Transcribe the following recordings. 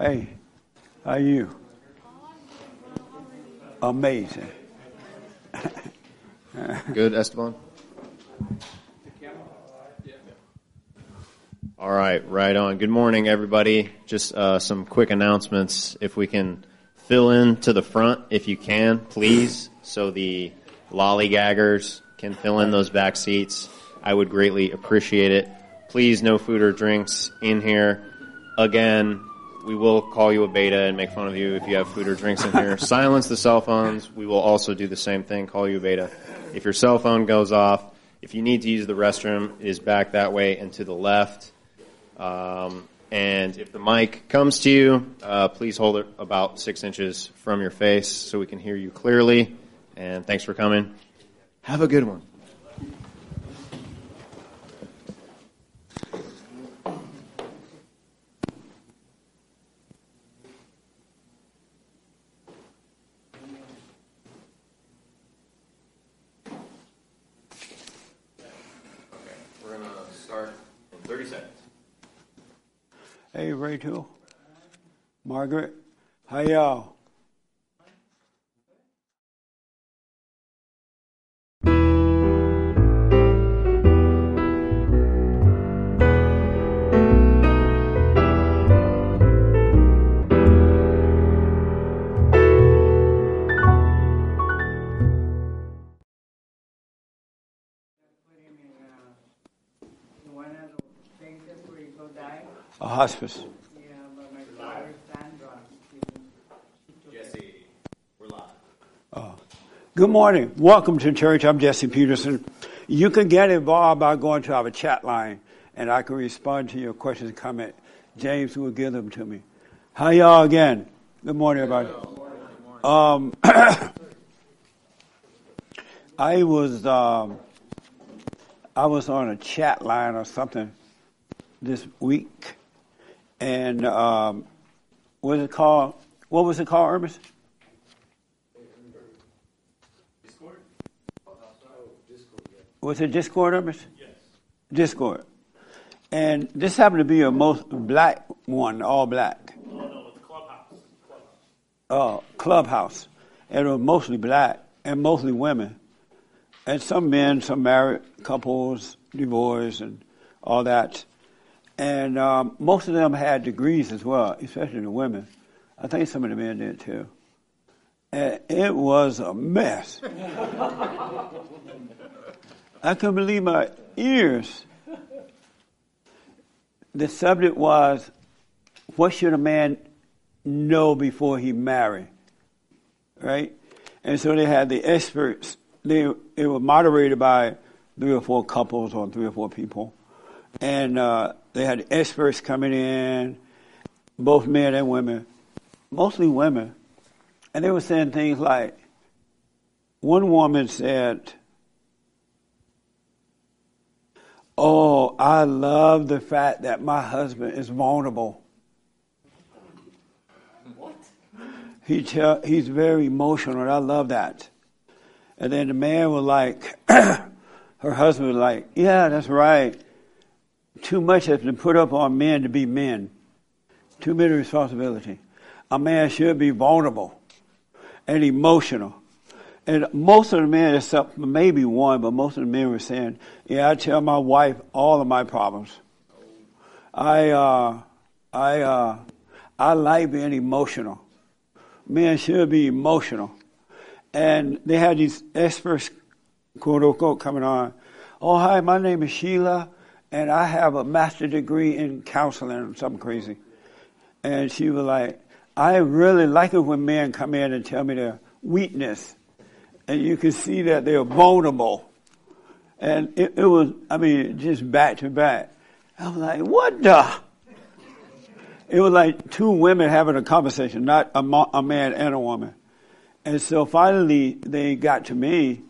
Hey, how are you? Amazing. Good, Esteban? All right, right on. Good morning, everybody. Just uh, some quick announcements. If we can fill in to the front, if you can, please, so the lollygaggers can fill in those back seats. I would greatly appreciate it. Please, no food or drinks in here. Again, we will call you a beta and make fun of you if you have food or drinks in here. Silence the cell phones. We will also do the same thing, call you a beta. If your cell phone goes off, if you need to use the restroom, it is back that way and to the left. Um, and if the mic comes to you, uh, please hold it about six inches from your face so we can hear you clearly. And thanks for coming. Have a good one. We're going to start in 30 seconds. Hey, Rachel. Margaret. How y'all? The one at the places where you go die? A hospice. Yeah, but my daughter Sandra, she, she took Jesse, we're live. Good morning. Welcome to church. I'm Jesse Peterson. You can get involved by going to our chat line and I can respond to your questions and comment. James will give them to me. How y'all again? Good morning, everybody. Um, I was um, I was on a chat line or something this week, and um, what was it called? What was it called, Ernest? Was it Discord, Ernest? Yes. Discord. And this happened to be a most black one, all black. Oh no, it's Clubhouse. Clubhouse. uh, clubhouse. And it was mostly black and mostly women. And some men, some married couples, divorced, and all that. And um, most of them had degrees as well, especially the women. I think some of the men did too. And it was a mess. I couldn't believe my ears. The subject was, what should a man know before he marry? Right? And so they had the experts. They, they were moderated by three or four couples or three or four people. And uh, they had experts coming in, both men and women, mostly women. And they were saying things like, one woman said, Oh, I love the fact that my husband is vulnerable. What? He tell, he's very emotional, and I love that. And then the man was like, her husband was like, yeah, that's right. Too much has been put up on men to be men. Too many responsibility. A man should be vulnerable and emotional. And most of the men, except maybe one, but most of the men were saying, yeah, I tell my wife all of my problems. I, uh, I, uh, I like being emotional. Men should be emotional. And they had these experts, quote unquote, coming on. Oh, hi, my name is Sheila, and I have a master's degree in counseling or something crazy. And she was like, I really like it when men come in and tell me their weakness. And you can see that they're vulnerable. And it, it was, I mean, just back to back. I was like, what the? It was like two women having a conversation, not a, mo- a man and a woman. And so finally they got to me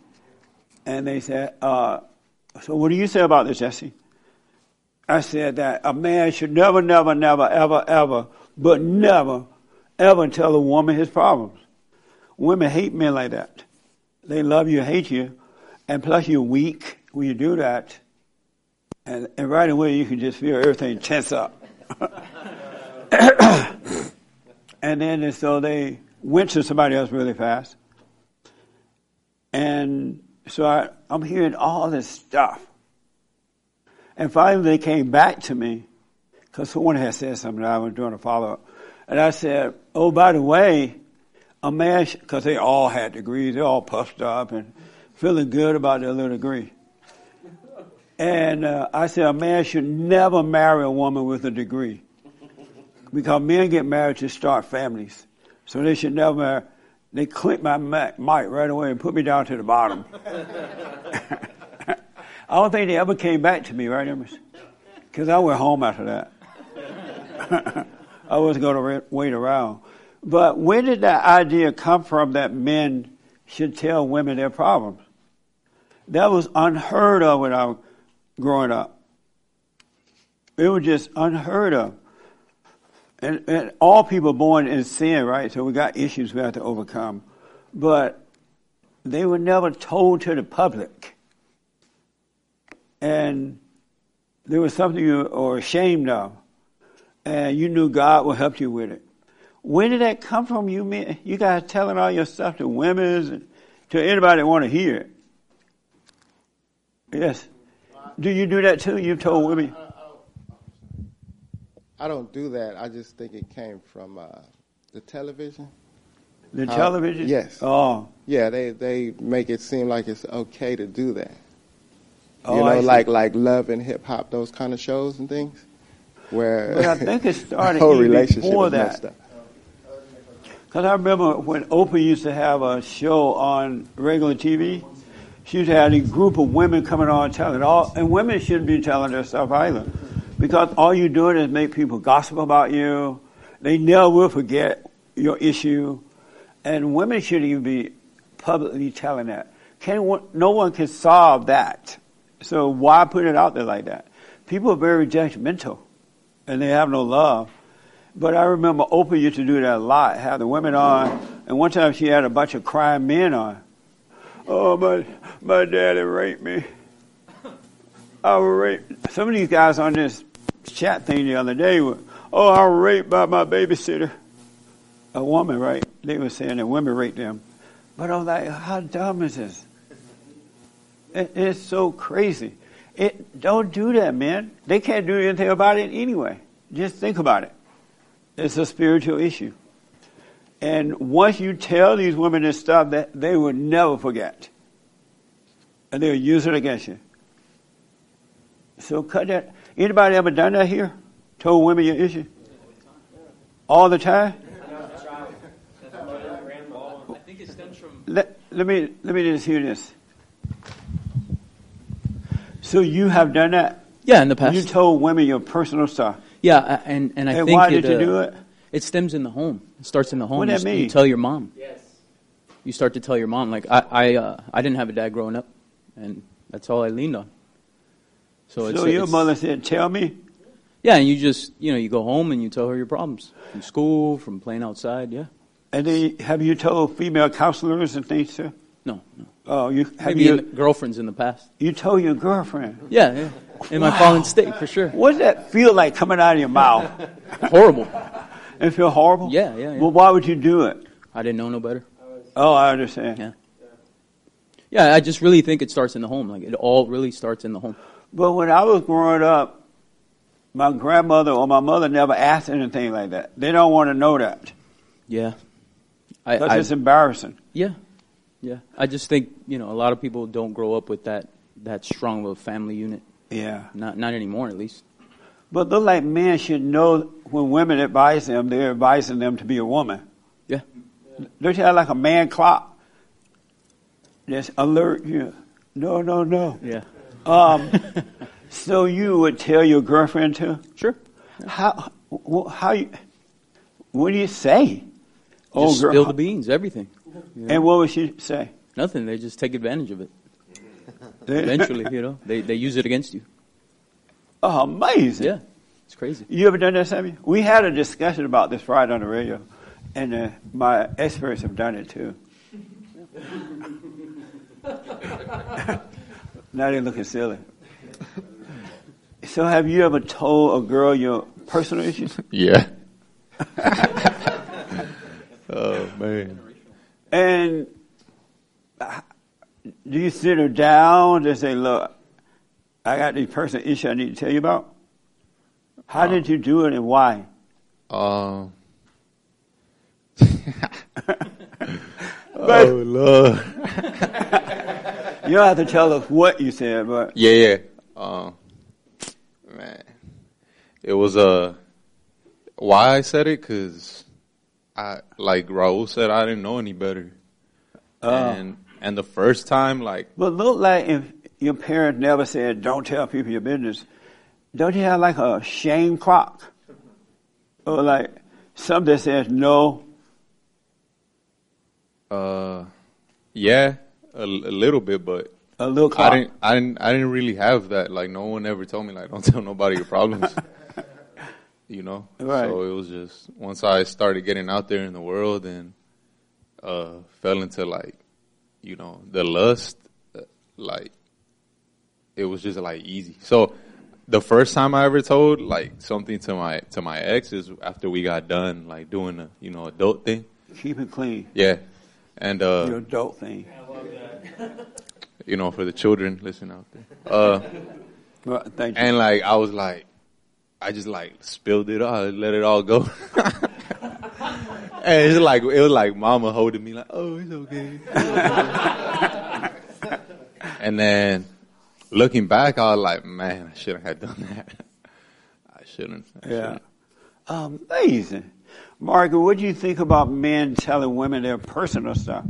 and they said, uh, so what do you say about this, Jesse? I said that a man should never, never, never, ever, ever, but never, ever tell a woman his problems. Women hate men like that. They love you, hate you, and plus you're weak when you do that. And, and right away you can just feel everything tense up. and then so they went to somebody else really fast. And so I, I'm hearing all this stuff. And finally they came back to me because someone had said something I was doing a follow up. And I said, oh, by the way, a man, because they all had degrees, they're all puffed up and feeling good about their little degree. And uh, I said, a man should never marry a woman with a degree. Because men get married to start families. So they should never marry. They clipped my mic right away and put me down to the bottom. I don't think they ever came back to me, right, Emerson? Because I went home after that. I wasn't going to wait around. But where did that idea come from that men should tell women their problems? That was unheard of when I was growing up. It was just unheard of. And, and all people born in sin, right? So we got issues we have to overcome. But they were never told to the public. And there was something you were ashamed of. And you knew God would help you with it. Where did that come from? You men, you guys telling all your stuff to women and to anybody that want to hear it. Yes. Do you do that too? You've told women. I don't do that. I just think it came from uh, the television. The How- television? yes. Oh. Yeah, they they make it seem like it's okay to do that. Oh, you know, like like love and hip hop, those kind of shows and things, where But I think it started whole relationship before that. Because I remember when Oprah used to have a show on regular TV, she have a group of women coming on telling all, and women shouldn't be telling their stuff either, because all you're doing is make people gossip about you. They never will forget your issue, and women shouldn't even be publicly telling that. Can no one can solve that, so why put it out there like that? People are very judgmental, and they have no love. But I remember Oprah used to do that a lot, have the women on, and one time she had a bunch of crying men on. Oh, my, my daddy raped me. I was raped. Some of these guys on this chat thing the other day were, oh, I was raped by my babysitter. A woman, right? They were saying that women rape them. But I'm like, how dumb is this? It, it's so crazy. It, don't do that, man. They can't do anything about it anyway. Just think about it. It's a spiritual issue. And once you tell these women this stuff, that they will never forget. And they'll use it against you. So cut that. Anybody ever done that here? Told women your issue? All the time? I think it stems from Let, let me let me just hear this. So you have done that? yeah in the past. You told women your personal stuff. Yeah, and and I And think why it, did you uh, do it? It stems in the home. It starts in the home. What you, that s- you mean? tell your mom. Yes. You start to tell your mom. Like I I uh, I didn't have a dad growing up, and that's all I leaned on. So, it's, So your it's- mother said, "Tell me." Yeah, and you just you know you go home and you tell her your problems from school, from playing outside. Yeah. And then have you told female counselors and things too? No, no. Oh, you have Maybe you in- girlfriends in the past. you told your girlfriend? Yeah, yeah. In my fallen state, for sure. What does that feel like coming out of your mouth? Horrible. It feel horrible. Yeah, yeah, yeah. Well, why would you do it? I didn't know no better. Oh, I understand. Yeah. Yeah, I just really think it starts in the home. Like it all really starts in the home. But when I was growing up, my grandmother or my mother never asked anything like that. They don't want to know that Yeah. I, because I it's embarrassing. yeah, yeah. I just think you know a lot of people don't grow up with that that strong of a family unit. Yeah. Not not anymore, at least. But look like men should know when women advise them, they're advising them to be a woman. Yeah. Don't you have like a man clock? Just alert you. No, no, no. Yeah. Um, so you would tell your girlfriend to? Sure. How, how you, what do you say? Just girl. spill the beans, everything. You know? And what would she say? Nothing. They just take advantage of it. Eventually, you know, they they use it against you. Oh, amazing. Yeah. It's crazy. You ever done that, Sammy? We had a discussion about this right on the radio, and uh, my experts have done it too. now they're looking silly. So, have you ever told a girl your personal issues? Yeah. Oh man. And uh, do you sit her down and say, look, I got this personal issue I need to tell you about? How did you do it and why? Um. oh Lord. You don't have to tell us what you said, but Yeah, yeah. Um, man, it was uh, why I said it because I like Raul said I didn't know any better, Oh. and and the first time like but look like if your parents never said, don't tell people your business, don't you have like a shame clock? Or like something that says no? uh, yeah, a, a little bit, but A little clock. I didn't I didn't I didn't really have that. Like no one ever told me like don't tell nobody your problems. you know, Right. so it was just once I started getting out there in the world and uh, fell into like, you know, the lust, uh, like it was just like easy. So the first time I ever told like something to my to my ex is after we got done like doing the you know adult thing. Keep it clean. Yeah, and uh, Your adult thing. you know for the children listening out there. Uh, Well, thank you. And like I was like, I just like spilled it all, let it all go. and it's like it was like mama holding me like, oh, it's okay. and then looking back, I was like, man, I shouldn't have done that. I shouldn't. I Yeah. shouldn't. Amazing. Margaret, what do you think about men telling women their personal stuff?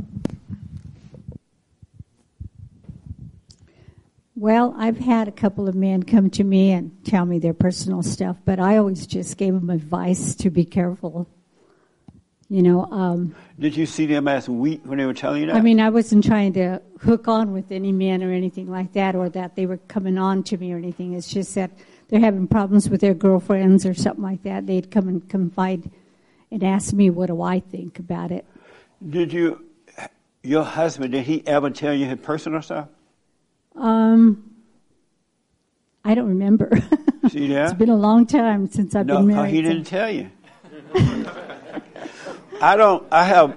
Well, I've had a couple of men come to me and tell me their personal stuff, but I always just gave them advice to be careful. You know, um, Did you see them as weak when they were telling you that? I mean, I wasn't trying to hook on with any men or anything like that, or that they were coming on to me or anything. It's just that they're having problems with their girlfriends or something like that. They'd come and confide and ask me, what do I think about it? did you, your husband, did he ever tell you his personal stuff? Um, I don't remember. See that? it's been a long time since I've no, been married. he so- didn't tell you. I don't. I have.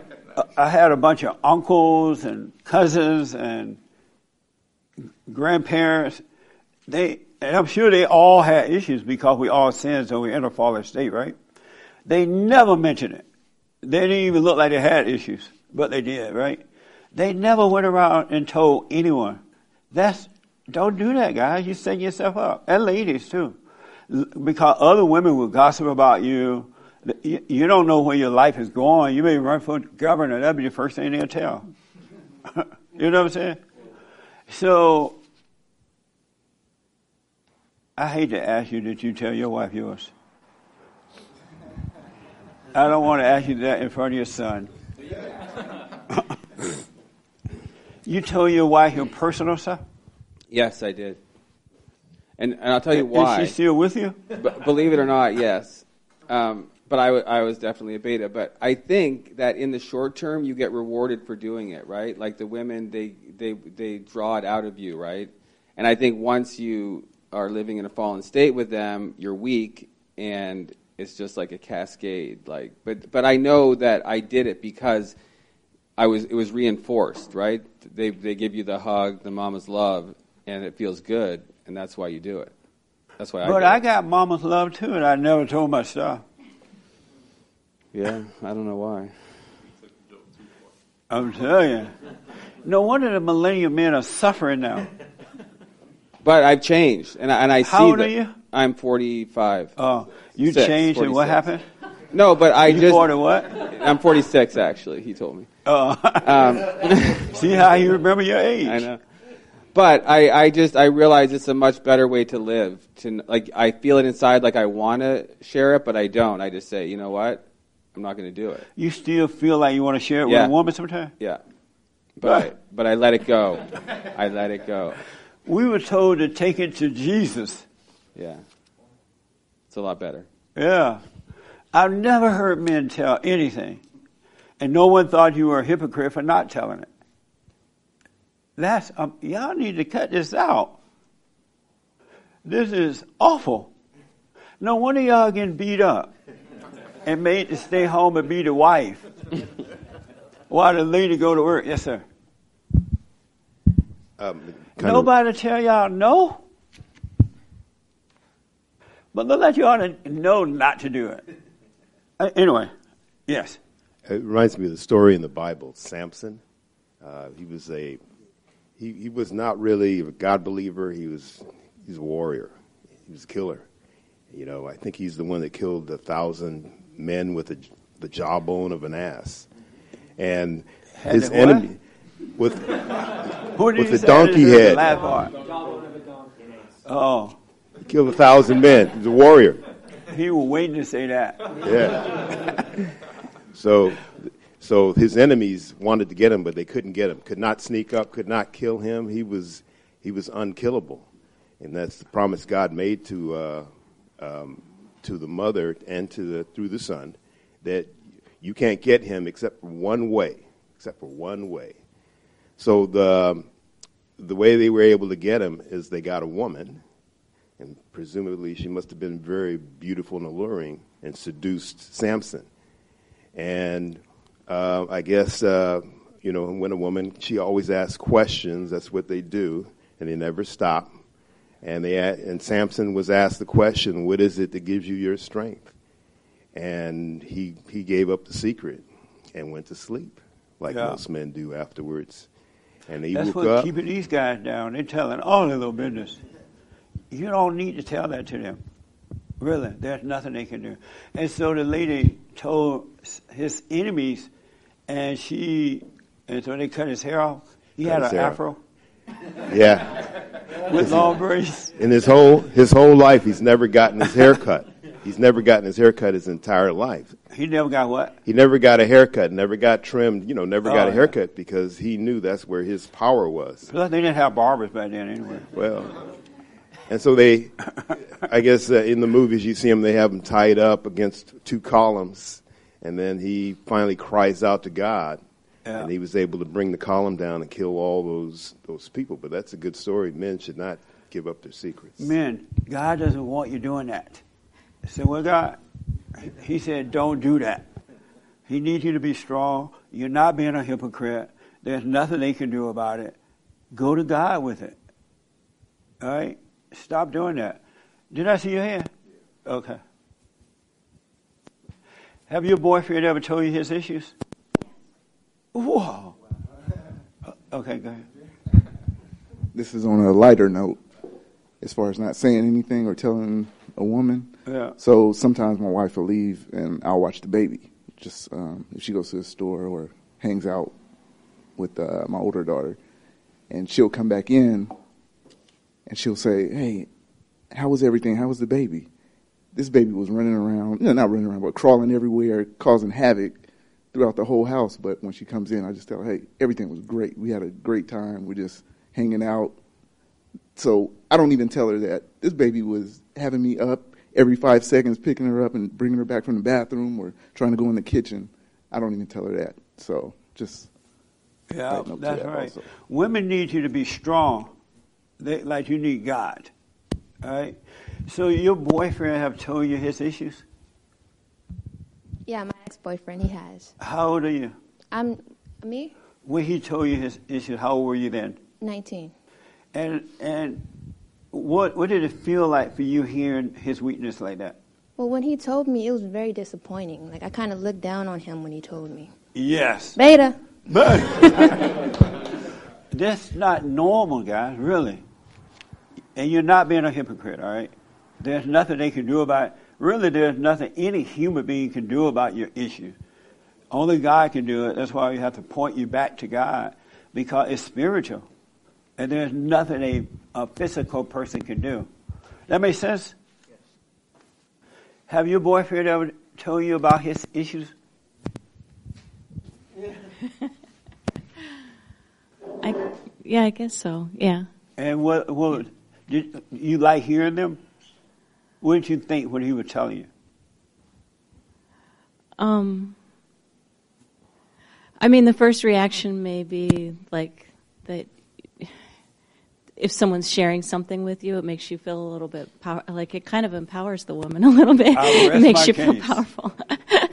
I had a bunch of uncles and cousins and grandparents. They, and I'm sure they all had issues because we all sin, so we in a fallen state, right? They never mentioned it. They didn't even look like they had issues, but they did, right? They never went around and told anyone. That's don't do that, guys. You set yourself up, and ladies too, because other women will gossip about you. You don't know where your life is going. You may run for governor. That'd be the first thing they'll tell. you know what I'm saying? So, I hate to ask you, did you tell your wife yours? I don't want to ask you that in front of your son. you tell your wife your personal stuff? Yes, I did. And, and I'll tell you why. Is she still with you? But believe it or not, yes. Um, but I, w- I was definitely a beta. But I think that in the short term, you get rewarded for doing it, right? Like the women, they, they, they draw it out of you, right? And I think once you are living in a fallen state with them, you're weak, and it's just like a cascade. Like, but but I know that I did it because I was it was reinforced, right? They they give you the hug, the mama's love, and it feels good, and that's why you do it. That's why I. But I it. got mama's love too, and I never told my stuff. Yeah, I don't know why. I'm telling you. No wonder the millennium men are suffering now. But I've changed, and I, and I How see old that are you? I'm 45. Oh, you Six, changed, and what happened? No, but I you just a what? I'm 46 actually. He told me. Oh. Um, See how you remember your age? I know. But I, I just I realize it's a much better way to live. To like I feel it inside, like I want to share it, but I don't. I just say, you know what, I'm not going to do it. You still feel like you want to share it Yeah. with a woman sometimes? Yeah. But I, but I let it go. I let it go. We were told to take it to Jesus. Yeah. It's a lot better. Yeah. I've never heard men tell anything, and no one thought you were a hypocrite for not telling it. That's um, y'all need to cut this out. This is awful. No wonder y'all getting beat up and made to stay home and be the wife. while the lady go to work. Yes, sir. Um, kind of- Nobody tell y'all no. But they'll let you ought to know not to do it. Uh, Anyway, yes. It reminds me of the story in the Bible, Samson. Uh, he was a he, he was not really a God believer. He was he's a warrior. He was a killer. You know, I think he's the one that killed a thousand men with the the jawbone of an ass, and Had his the enemy with with you the donkey I the head. Oh, He killed a thousand men. He's a warrior. He was waiting to say that. Yeah. so, so his enemies wanted to get him, but they couldn't get him. Could not sneak up. Could not kill him. He was he was unkillable, and that's the promise God made to uh, um, to the mother and to the through the son that you can't get him except for one way, except for one way. So the the way they were able to get him is they got a woman presumably she must have been very beautiful and alluring and seduced Samson. And uh, I guess uh, you know when a woman she always asks questions. That's what they do, and they never stop. And they and Samson was asked the question, "What is it that gives you your strength?" And he he gave up the secret and went to sleep, like Yeah. most men do afterwards. And he That's woke what's up. keeping these guys down. They're telling all their little business. You don't need to tell that to them. Really, there's nothing they can do. And so the lady told his enemies, and she, and so they cut his hair off. He Cut had an hair afro Yeah. with long braids. In his whole his whole life, he's never gotten his hair cut. He's never gotten his hair cut his entire life. He never got what? He never got a haircut, never got trimmed, you know, never got Oh, a yeah. haircut because he knew that's where his power was. Plus, they didn't have barbers back then anyway. Well, and so they, I guess uh, in the movies you see him, they have him tied up against two columns, and then he finally cries out to God, Yeah. and he was able to bring the column down and kill all those those people. But that's a good story. Men should not give up their secrets. Men, God doesn't want you doing that. So what God, He said, don't do that. He needs you to be strong. You're not being a hypocrite. There's nothing they can do about it. Go to God with it. All right? Stop doing that. Did I see your hand? Okay. Have your boyfriend ever told you his issues? Whoa. Okay, go ahead. This is on a lighter note, as far as not saying anything or telling a woman. Yeah. So sometimes my wife will leave and I'll watch the baby. Just um, if she goes to the store or hangs out with uh, my older daughter, and she'll come back in and she'll say, "Hey, how was everything? How was the baby?" This baby was running around, no, not running around, but crawling everywhere, causing havoc throughout the whole house. But when she comes in, I just tell her, "Hey, everything was great. We had a great time. We're just hanging out." So I don't even tell her that this baby was having me up every five seconds, picking her up and bringing her back from the bathroom or trying to go in the kitchen. I don't even tell her that. So just Yeah, that's that right. also. Women need you to be strong, they, like you need God. All right. So your boyfriend have told you his issues. Yeah, my ex-boyfriend, he has. How old are you? I'm me, When he told you his issues, how old were you then? 19. And and what what did it feel like for you hearing his weakness like that? Well, when he told me, it was very disappointing. Like I kind of looked down on him when he told me. Yes. Beta. But that's not normal, guys, really. And you're not being a hypocrite, all right? There's nothing they can do about it. Really, there's nothing any human being can do about your issue. Only God can do it. That's why we have to point you back to God because it's spiritual. And there's nothing a, a physical person can do. That makes sense? Yes. Have your boyfriend ever told you about his issues? I, yeah, I guess so. Yeah. And what, what did you like hearing them? What did you think when he was telling you? Um, I mean, the first reaction may be like that. If someone's sharing something with you, it makes you feel a little bit power. Like it kind of empowers the woman a little bit. It makes you feel powerful.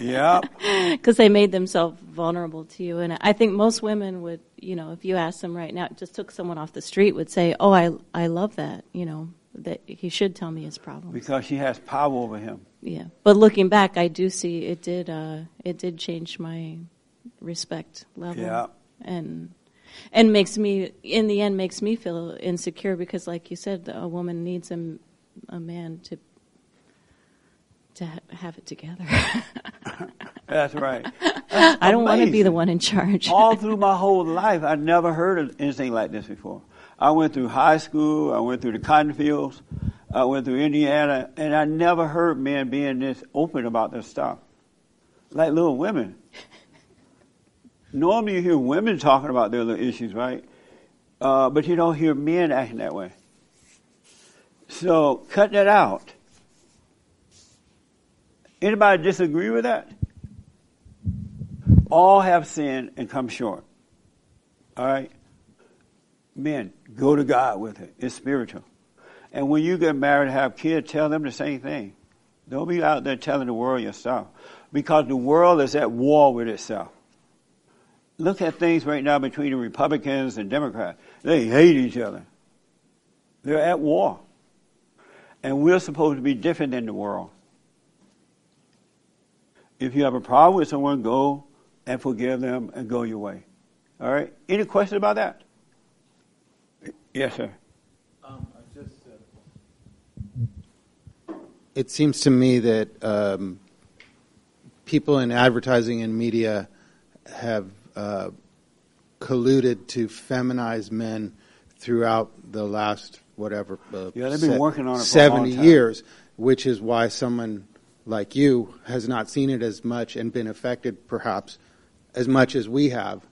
Yeah. Because they made themselves vulnerable to you. And I think most women would, you know, if you ask them right now, just took someone off the street, would say, oh, I, I love that, you know, that he should tell me his problem. Because she has power over him. Yeah. But looking back, I do see it did, uh, it did change my respect level. Yeah. And, and makes me, in the end, makes me feel insecure because, like you said, a woman needs a, a man to to ha- have it together. That's right. I don't want to be the one in charge. All through my whole life, I never heard of anything like this before. I went through high school, I went through the cotton fields, I went through Indiana, and I never heard men being this open about this stuff. Like little women. Normally you hear women talking about their little issues, right? Uh, but you don't hear men acting that way. So cut that out. Anybody disagree with that? All have sinned and come short. All right? Men, go to God with it. It's spiritual. And when you get married and have kids, tell them the same thing. Don't be out there telling the world yourself. Because the world is at war with itself. Look at things right now between the Republicans and Democrats. They hate each other. They're at war. And we're supposed to be different than the world. If you have a problem with someone, go and forgive them and go your way. All right? Any questions about that? Yes, sir. It seems to me that um, people in advertising and media have uh, colluded to feminize men throughout the last whatever uh, Yeah, they've been working on it for seventy years, which is why someone like you has not seen it as much and been affected perhaps as much as we have.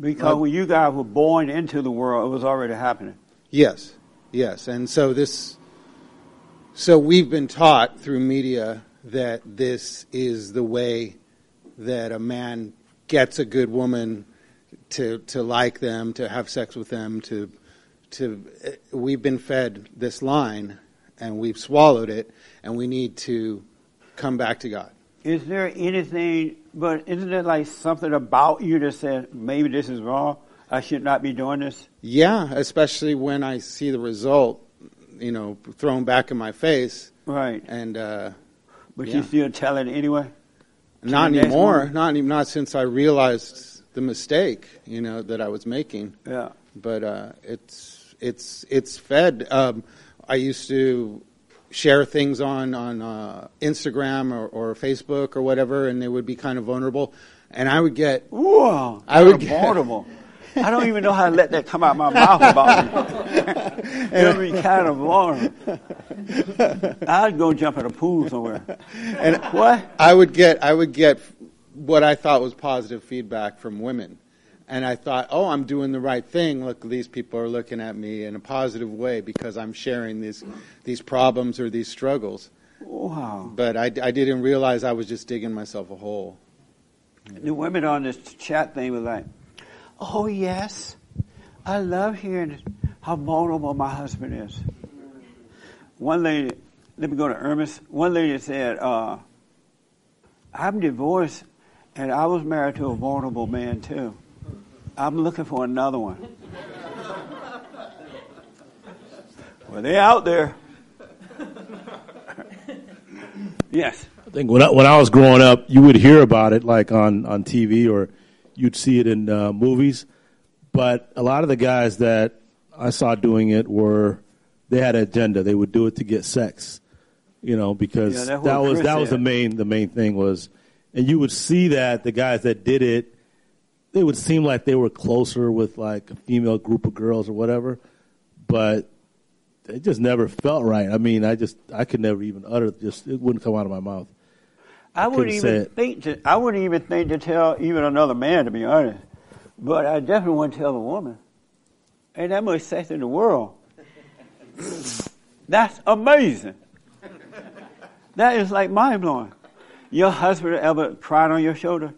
Because Uh, when you guys were born into the world, it was already happening. Yes, yes, and so this, so we've been taught through media that this is the way that a man gets a good woman to to like them, to have sex with them, to to. We've been fed this line, and we've swallowed it, and we need to come back to God. Is there anything, but isn't there like something about you that says maybe this is wrong? I should not be doing this? Yeah, especially when I see the result, you know, thrown back in my face. Right. And uh, But yeah. you still tell it anyway? Not anymore. Not even not since I realized the mistake, you know, that I was making. Yeah. But uh, it's it's it's fed. Um, I used to share things on on uh, Instagram or, or Facebook or whatever, and they would be kind of vulnerable, and I would get Whoa, I would get, vulnerable. I don't even know how to let that come out my mouth about me. Be kind of vulnerable. I'd go jump in a pool somewhere. and what? I would get I would get what I thought was positive feedback from women. And I thought, oh, I'm doing the right thing. Look, these people are looking at me in a positive way because I'm sharing these these problems or these struggles. Wow. But I, I didn't realize I was just digging myself a hole. The women on this chat thing were like, "Oh yes, I love hearing how vulnerable my husband is." One lady, let me go to Ernest. One lady said, uh, "I'm divorced, and I was married to a vulnerable man too. I'm looking for another one." well, they're out there. yes. I think when I, when I was growing up, you would hear about it like on, on TV or you'd see it in uh, movies. But a lot of the guys that I saw doing it were they had an agenda. They would do it to get sex, you know, because Yeah, that's that was that was the main the main thing was, and you would see that the guys that did it, they would seem like they were closer with like a female group of girls or whatever, but it just never felt right. I mean, I just I could never even utter just it wouldn't come out of my mouth. I wouldn't even think to. I wouldn't even think to tell even another man, to be honest. But I definitely wouldn't tell a woman. Ain't that much sex in the world? That's amazing. That is like mind blowing. Your husband ever cried on your shoulder?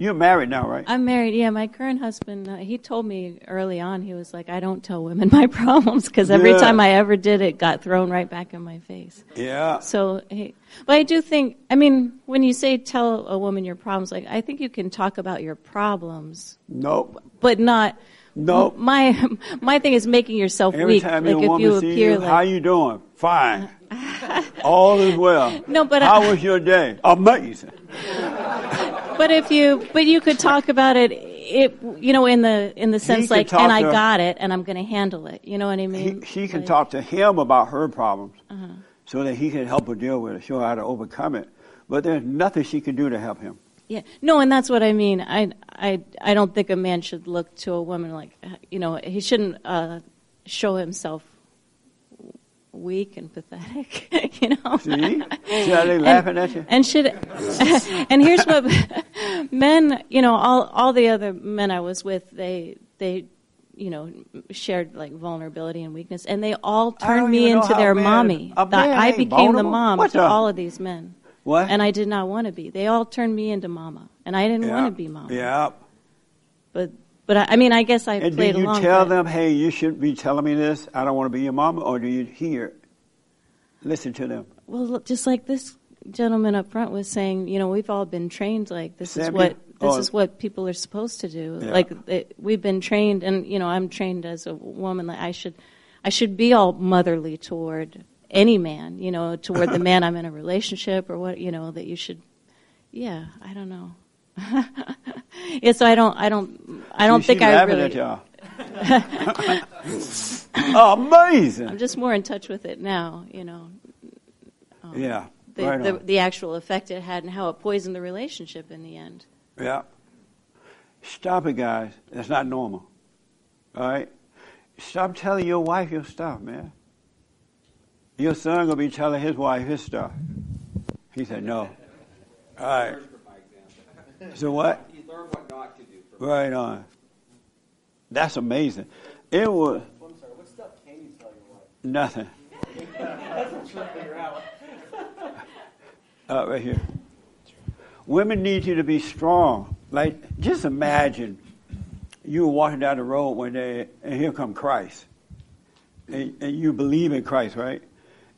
You're married now, right? I'm married. Yeah, my current husband. Uh, he told me early on. He was like, "I don't tell women my problems because every Yeah. time I ever did, it got thrown right back in my face." Yeah. So, he, but I do think. I mean, when you say tell a woman your problems, like I think you can talk about your problems, Nope. but not. Nope. My my thing is making yourself Every weak. time like if woman you appear you, like how you doing? Fine. All is well. No, but how I- was your day? Amazing. But if you, but you could talk about it, it, you know, in the in the sense like, and I to- got it, and I'm going to handle it. You know what I mean? She can Like- talk to him about her problems Uh-huh. so that he can help her deal with it, show her how to overcome it. But there's nothing she can do to help him. Yeah, no, and that's what I mean. I, I, I don't think a man should look to a woman like, you know, he shouldn't uh, show himself weak and pathetic. you know. See? See how they laughing at you? And should, and here's what men, you know, all all the other men I was with, they they, you know, shared like vulnerability and weakness, and they all turned me into their man- mommy. I became the mom What to the- all of these men. What? And I did not want to be. They all turned me into mama, and I didn't want to be mama. Yeah. But but I, I mean, I guess I And do you along. tell them, hey, you shouldn't be telling me this. I don't want to be your mama, or do you hear, listen to them? Well, look, just like this gentleman up front was saying, you know, we've all been trained like this is what this Oh. is what people are supposed to do. Yeah. Like it, we've been trained, and you know, I'm trained as a woman. Like I should, I should be all motherly toward any man. You know, toward the man I'm in a relationship or what. You know, that you should. Yeah, I don't know. yeah, so I don't, I don't, I don't think I really. at y'all. Amazing. I'm just more in touch with it now. You know. Um, Yeah, The, right the, the actual effect it had and how it poisoned the relationship in the end. Yeah. Stop it, guys. That's not normal. All right? Stop telling your wife your stuff, man. Your son gonna be telling his wife his stuff. He said no. All right. So what? He learned what not to do. Right on. That's amazing. It was I'm sorry, what stuff can you tell your wife? nothing. That's what to figure out. Uh, right here. Women need you to be strong. Like, just imagine you were walking down the road one day, and here come Christ, and, and you believe in Christ, right?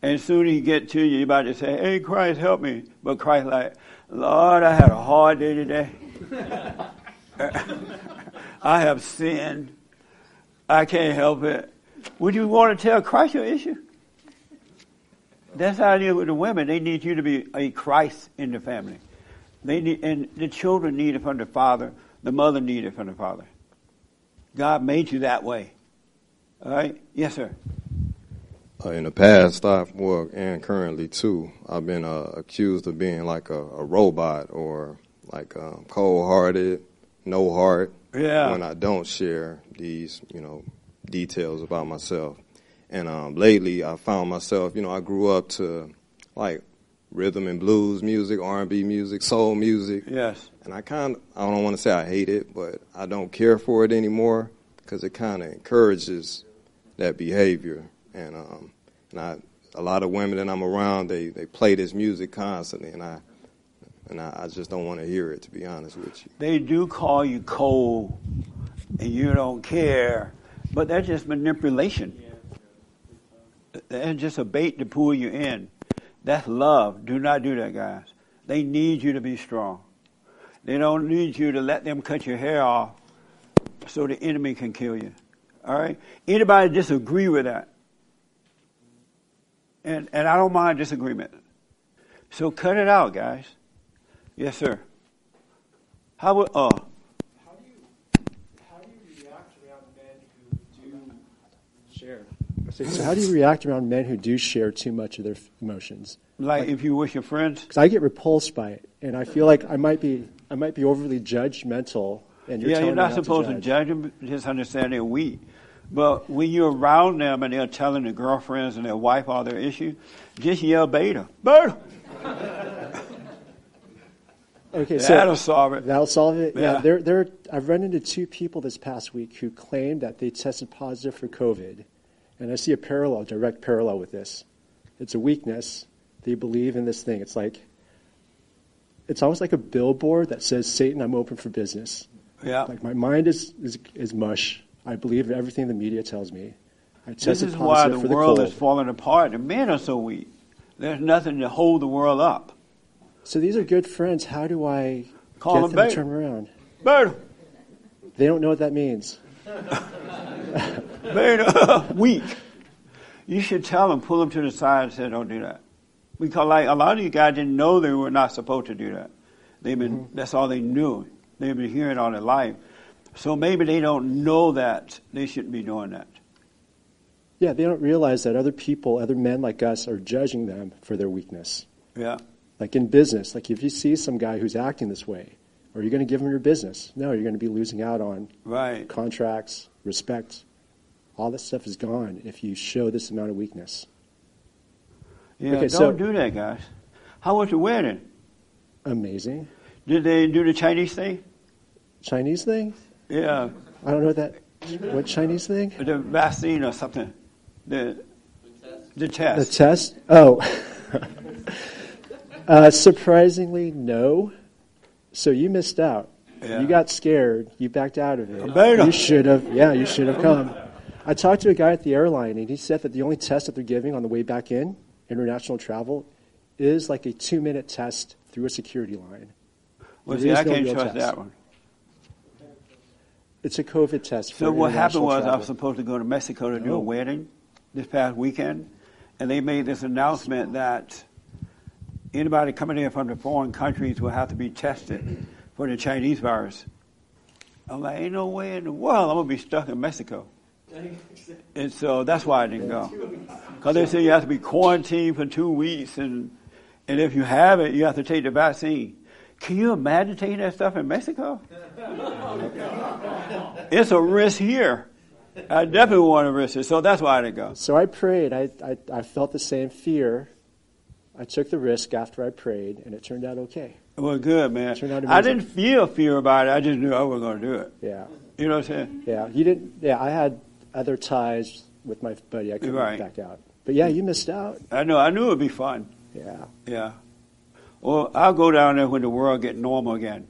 And as soon as he get to you, you about to say, "Hey, Christ, help me!" But Christ, like, Lord, I had a hard day today. I have sinned. I can't help it. Would you want to tell Christ your issue? That's how it is with the women. They need you to be a Christ in the family. They need, and the children need it from the father. The mother need it from the father. God made you that way. All right? Yes, sir. Uh, in the past, I've well, and currently too, I've been uh, accused of being like a, a robot or like um, cold-hearted, no heart. Yeah. When I don't share these, you know, details about myself, and um, lately I found myself, you know, I grew up to like rhythm and blues music, R&B music, soul music. Yes. And I kind of, I don't want to say I hate it, but I don't care for it anymore because it kind of encourages that behavior. And um, and I, a lot of women that I'm around, they, they play this music constantly, and I and I, I just don't want to hear it. To be honest with you. They do call you cold, and you don't care, but that's just manipulation. That's just a bait to pull you in. That's love. Do not do that, guys. They need you to be strong. They don't need you to let them cut your hair off so the enemy can kill you. All right? Anybody disagree with that? And and I don't mind disagreement. So cut it out, guys. Yes, sir. How would uh How do you react around men who do share? So, so how do you react around men who do share too much of their f- emotions? like if you wish your friends? Because I get repulsed by it, and I feel like I might be I might be overly judgmental. And you're yeah, you're me not supposed to judge them. Just understand they're weak. But when you're around them and they're telling their girlfriends and their wife all their issues, just yell beta. Beta. Okay, so That'll solve it. That'll solve it. Yeah, Yeah. there, there. I've run into two people this past week who claimed that they tested positive for COVID, and I see a parallel, direct parallel with this. It's a weakness. They believe in this thing. It's like it's almost like a billboard that says, Satan, I'm open for business. Yeah. Like my mind is, is, is mush. I believe everything the media tells me. I This is why the for world the is falling apart. The men are so weak. There's nothing to hold the world up. So these are good friends. How do I Call get them them to turn around? Beta. They don't know what that means. Beta. Uh, weak. You should tell them, pull them to the side and say, don't do that. Because like a lot of you guys didn't know they were not supposed to do that. They've been, mm-hmm. that's all they knew. They've been hearing all their life. So maybe they don't know that they shouldn't be doing that. Yeah, they don't realize that other people, other men like us, are judging them for their weakness. Yeah. Like in business, like if you see some guy who's acting this way, are you going to give him your business? No, you're going to be losing out on Right. contracts, respect. All that stuff is gone if you show this amount of weakness. Yeah, Okay, don't so- do that, guys. How was the wedding? Amazing. Did they do the Chinese thing? Chinese thing? Yeah. I don't know that. What Chinese thing? The vaccine or something. The the test. The test? Oh. uh, surprisingly, no. So you missed out. Yeah. You got scared. You backed out of it. Beta. You should have. Yeah, you should have come. I talked to a guy at the airline, and he said that the only test that they're giving on the way back in, international travel, is like a two-minute test through a security line. Well, There see, I can't trust test. that one. It's a COVID test. For So what happened was I was supposed to go to Mexico to do Oh. a wedding this past weekend, and they made this announcement that anybody coming in from the foreign countries will have to be tested for the Chinese virus. I'm like, ain't no way in the world I'm gonna be stuck in Mexico. And so that's why I didn't go. Because they said you have to be quarantined for two weeks, and and if you have it, you have to take the vaccine. Can you imagine taking that stuff in Mexico? It's a risk here. I definitely want to risk it, so that's why I didn't go. So I prayed. I, I, I felt the same fear. I took the risk after I prayed, and it turned out okay. Well, good, man. Turned out I didn't feel fear about it. I just knew I was going to do it. Yeah. You know what I'm saying? Yeah, you didn't. Yeah, I had other ties with my buddy. I couldn't Right. back out. But yeah, you missed out. I know. I knew it would be fun. Yeah. Yeah. Well, I'll go down there when the world get normal again.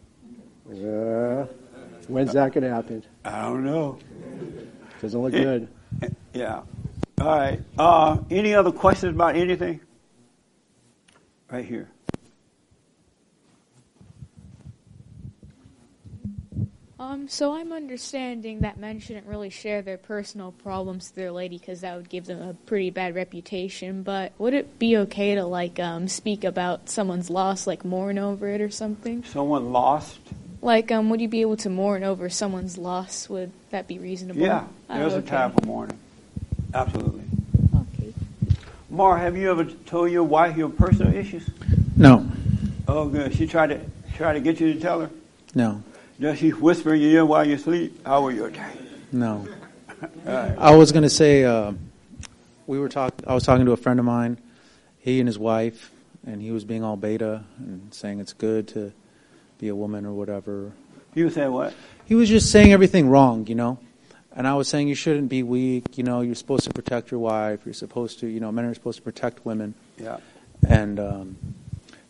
Uh, when's that going to happen? I don't know. Doesn't look Yeah. good. Yeah. All right. Uh, any other questions about anything? Right here. Um, so I'm understanding that men shouldn't really share their personal problems to their lady because that would give them a pretty bad reputation. But would it be okay to like um, speak about someone's loss, like mourn over it or something? Someone lost? Like, um, would you be able to mourn over someone's loss? Would that be reasonable? Yeah. Oh, There's a okay. time for mourning. Absolutely. Okay. Mar, have you ever told your wife your personal issues? No, Oh, good. She tried to try to get you to tell her. no, Does she whisper in your ear while you sleep? How are your day? no. Right. I was going to say uh, we were talking. I was talking to a friend of mine, he and his wife, and he was being all beta and saying it's good to be a woman or whatever. You say what? He was just saying everything wrong, you know. And I was saying you shouldn't be weak. You know, you're supposed to protect your wife. You're supposed to, you know, men are supposed to protect women. Yeah. And um,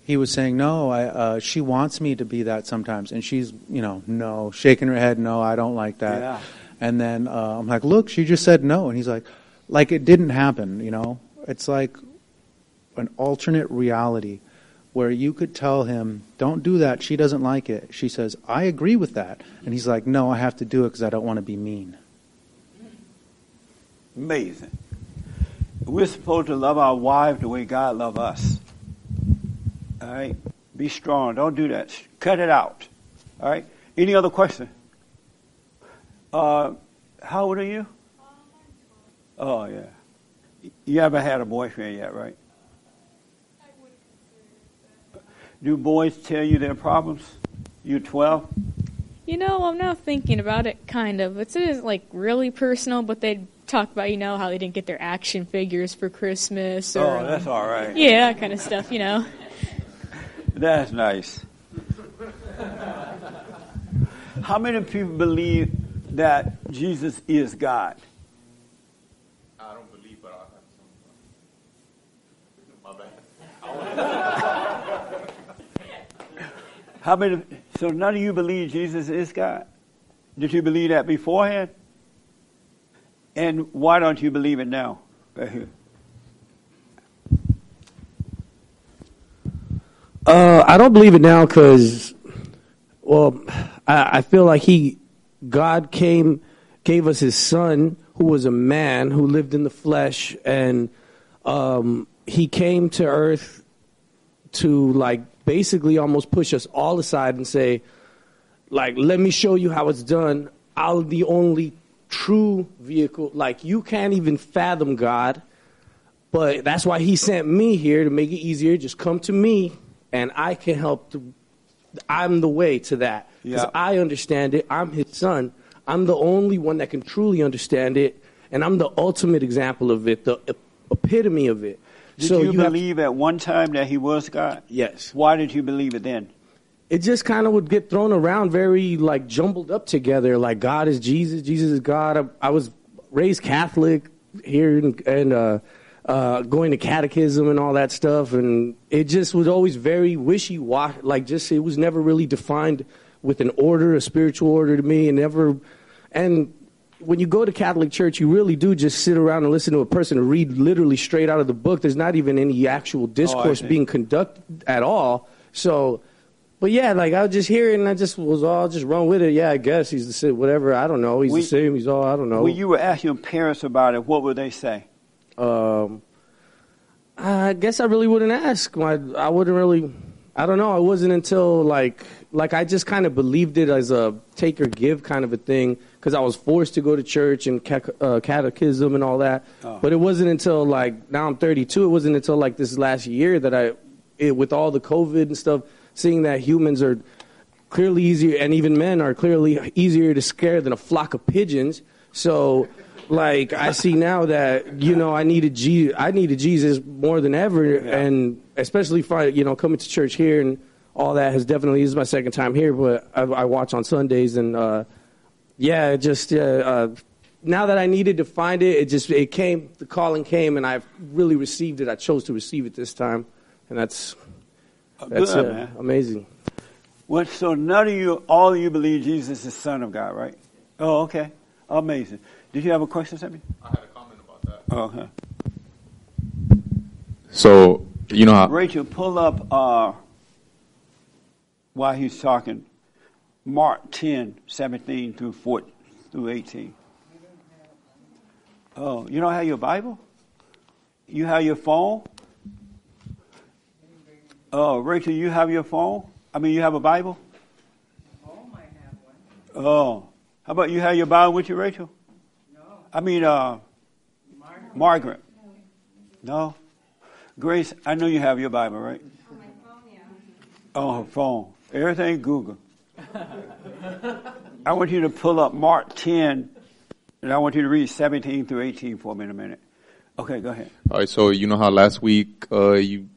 he was saying, no, I, uh, she wants me to be that sometimes. And she's, you know, no, shaking her head, no, I don't like that. Yeah. And then uh, I'm like, look, she just said no. And he's like, like it didn't happen, you know? It's like an alternate reality where you could tell him, don't do that. She doesn't like it. She says, I agree with that. And he's like, no, I have to do it because I don't want to be mean. Amazing. We're supposed to love our wives the way God loves us. All right? Be strong. Don't do that. Cut it out. All right? Any other question? Uh, how old are you? Oh, yeah. You haven't had a boyfriend yet, right? Do boys tell you their problems? You're 12? You know, I'm now thinking about it, kind of. It's like really personal, but they talk about, you know, how they didn't get their action figures for Christmas. Or, Oh, that's all right. Yeah, that kind of stuff, you know. That's nice. How many people believe that Jesus is God? I don't believe, but I have some. My bad. How many? So none of you believe Jesus is God. Did you believe that beforehand? And why don't you believe it now? Right here. Uh, I don't believe it now because, well, I, I feel like he, God came, gave us His Son, who was a man who lived in the flesh, and um, he came to Earth to like basically almost push us all aside and say, like, let me show you how it's done. I'm the only true vehicle. Like, you can't even fathom God, but that's why He sent me here to make it easier. Just come to me, and I can help. To, I'm the way to that because Yeah. I understand it. I'm His son. I'm the only one that can truly understand it, and I'm the ultimate example of it, the epitome of it. Did so you, you believe at one time that he was God? Yes. Why did you believe it then? it just kind of would get thrown around very like jumbled up together. Like God is Jesus, Jesus is God. I, I was raised Catholic here and, and uh, uh, going to catechism and all that stuff, and it just was always very wishy washy. Like just it was never really defined with an order, a spiritual order to me, and never. And when you go to Catholic church, you really do just sit around and listen to a person read literally straight out of the book. There's not even any actual discourse see. being conducted at all. So, but yeah, like I would just hear it and I just was all just run with it. Yeah, I guess he's the same. Whatever. I don't know. He's We- the same. He's all. I don't know. When you were asking your parents about it, what would they say? Um, I guess I really wouldn't ask. My, I wouldn't really. I don't know. It wasn't until like like I just kind of believed it as a take or give kind of a thing because I was forced to go to church and uh, catechism and all that. Oh. But it wasn't until like now I'm 32. It wasn't until like this last year that I, it, with all the COVID and stuff, seeing that humans are clearly easier and even men are clearly easier to scare than a flock of pigeons. So like I see now that you know I needed Je- I needed Jesus more than ever, and especially for you know coming to church here and all that has definitely this is my second time here, but I, I watch on Sundays and uh, yeah, just uh, uh, now that I needed to find it, it just it came the calling came and I've really received it. I chose to receive it this time, and that's that's Good, uh, man. amazing. What? So none of you, all of you believe Jesus is the Son of God, right? Oh, okay. Amazing. Did you have a question, Sammy? I had a comment about that. Oh, okay. So you know how Rachel, pull up uh, while he's talking. Mark 10, 17 through 14, through 18. Oh, you don't have your Bible? You have your phone? Oh, Rachel, you have your phone? I mean, you have a Bible? Oh, how about you have your Bible with you, Rachel? I mean, uh, Margaret. No. Grace, I know you have your Bible, right? On my phone, yeah. On her phone. Everything Google. I want you to pull up Mark 10, and I want you to read 17 through 18 for me in a minute. Okay, go ahead. All right, so you know how last week uh, you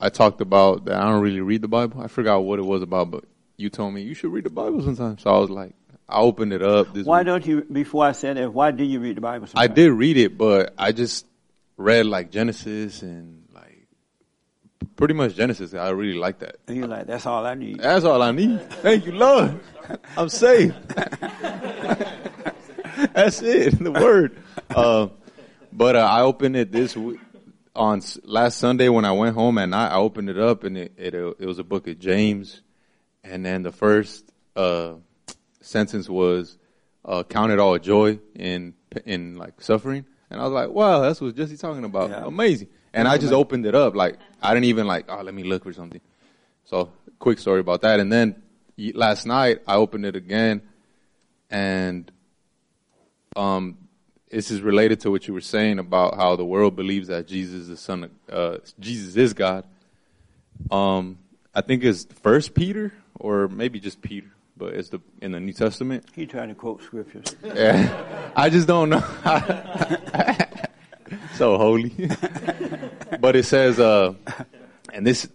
I talked about that I don't really read the Bible. I forgot what it was about, but you told me you should read the Bible sometimes. So I was like, I opened it up. This Why week. don't you, before I said that, why do you read the Bible I did read it, but I just read like Genesis and like pretty much Genesis. I really like that. And you're like, that's all I need. That's all I need. Thank you, Lord. I'm saved. That's it. The word. Uh, but uh, I opened it this week on last Sunday when I went home at night. I opened it up and it it, uh, it was a book of James, and then the first uh, sentence was uh, "Count it all joy in in like suffering," and I was like, "Wow, that's what Jesse talking about. Amazing!" And I just opened it up like I didn't even like, "Oh, let me look for something." So, quick story about that. And then last night I opened it again, and um, this is related to what you were saying about how the world believes that Jesus is the son of uh, Jesus is God. Um, I think it's First Peter or maybe just Peter, but it's the in the New Testament. He trying to quote scriptures. Yeah, I just don't know. so holy, but it says, uh, and this,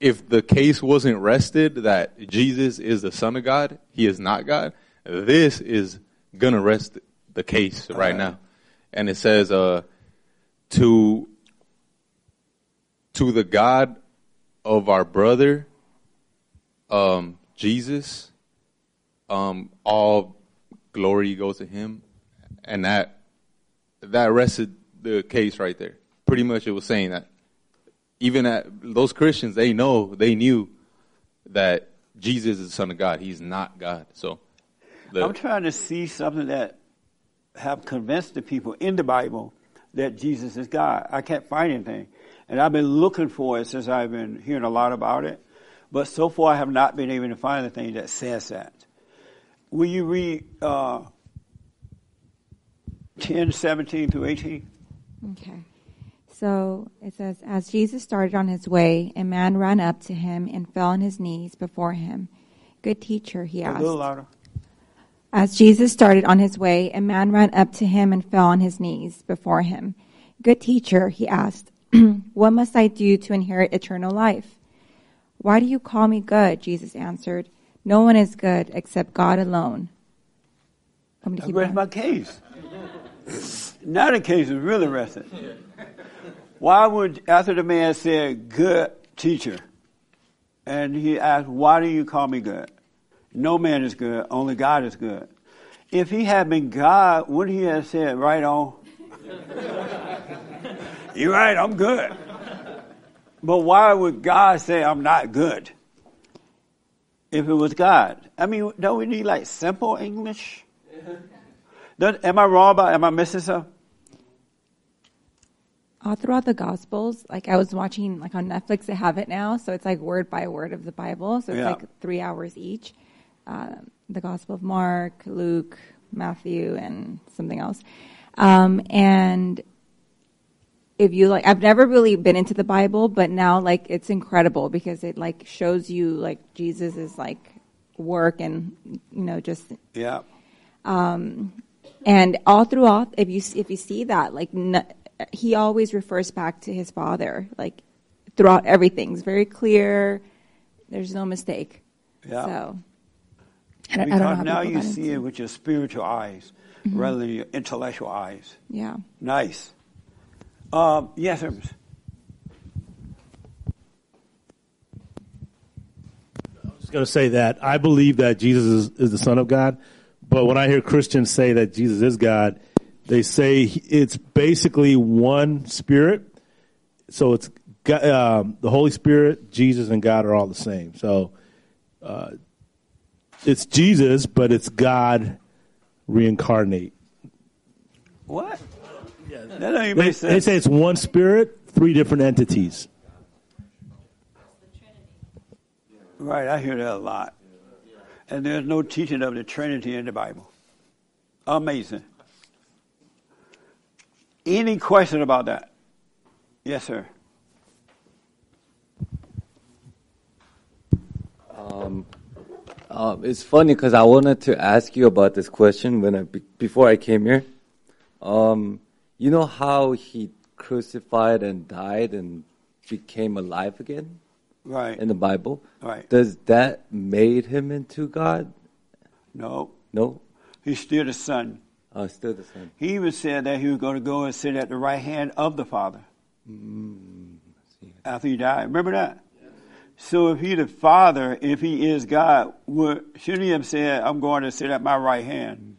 if the case wasn't rested that Jesus is the Son of God, He is not God. This is gonna rest the case right now, and it says, uh, to to the God of our brother um, Jesus, um, all glory goes to Him, and that that rested the case right there. Pretty much, it was saying that even at those Christians, they know they knew that Jesus is the Son of God. He's not God. So the- I'm trying to see something that have convinced the people in the Bible that Jesus is God. I can't find anything. And I've been looking for it since I've been hearing a lot about it. But so far I have not been able to find anything that says that. Will you read uh, 10, 17 through 18? Okay. So it says, As Jesus started on his way, a man ran up to him and fell on his knees before him. Good teacher, he A asked. little louder. As Jesus started on his way, a man ran up to him and fell on his knees before him. Good teacher, he asked, What must I do to inherit eternal life? Why do you call me good? Jesus answered, No one is good except God alone. I'm going to keep rest my case. now the case is really rested. Why would, after the man said, good teacher, and he asked, why do you call me good? No man is good, only God is good. If he had been God, wouldn't he have said, right on? You're right, I'm good. But why would God say I'm not good? If it was God. I mean, don't we need like simple English? Don't- am I wrong about, am I missing something? all throughout the gospels like i was watching like on netflix they have it now so it's like word by word of the bible so it's Yeah. like three hours each um, the gospel of mark luke matthew and something else um, and if you like i've never really been into the bible but now like it's incredible because it like shows you like jesus is like work and you know just Yeah. um, and all throughout, if you if you see that, like n- he always refers back to his father, like throughout everything. It's very clear. There's no mistake. Yeah. So I don't, I because don't know how now you see it with your spiritual eyes Mhm. rather than your intellectual eyes. Yeah. Nice. Um, yes, sir. I just going to say that I believe that Jesus is, is the Son of God, but when I hear Christians say that Jesus is God, they say it's basically one Spirit. So it's um, the Holy Spirit, Jesus, and God are all the same. So uh, it's Jesus, but it's God reincarnate. What? That don't even They, make they say it's one Spirit, three different entities. Right, I hear that a lot. And there's no teaching of the Trinity in the Bible. Amazing. Any question about that? Yes, sir. Um, um, it's funny because I wanted to ask you about this question when I be- before I came here. Um, you know how he crucified and died and became alive again Right. in the Bible? Right. Does that made him into God? No. No. He's still the Son. Oh, still the same. He even said that he was going to go and sit at the right hand of the Father Mm, after he died. Remember that? So if he the Father, if he is God, would, shouldn't he have said, I'm going to sit at my right hand?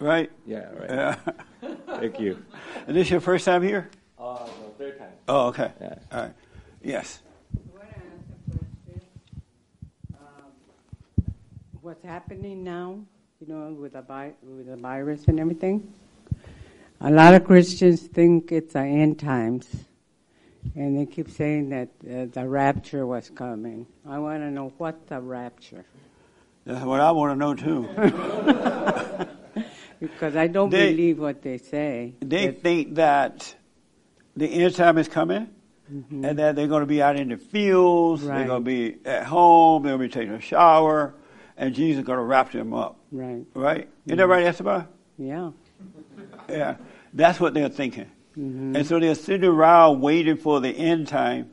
Right? Yeah, right. Yeah. Thank you. And this your first time here? Uh, no, third time. Oh, okay. Yeah. All right. Yes. what's happening now, you know, with the, vi- with the virus and everything. A lot of Christians think it's the end times, and they keep saying that uh, the rapture was coming. I want to know what the rapture, That's what I want to know too. because I don't They- believe what they say. They think that the end time is coming Mhm. and that they're going to be out in the fields, they're going to be at home, they're going to be taking a shower, and Jesus is going to wrap them up. Right. Right? Isn't that right, Esteban? Yeah. Yeah. That's what they're thinking. Mhm. And so they're sitting around waiting for the end time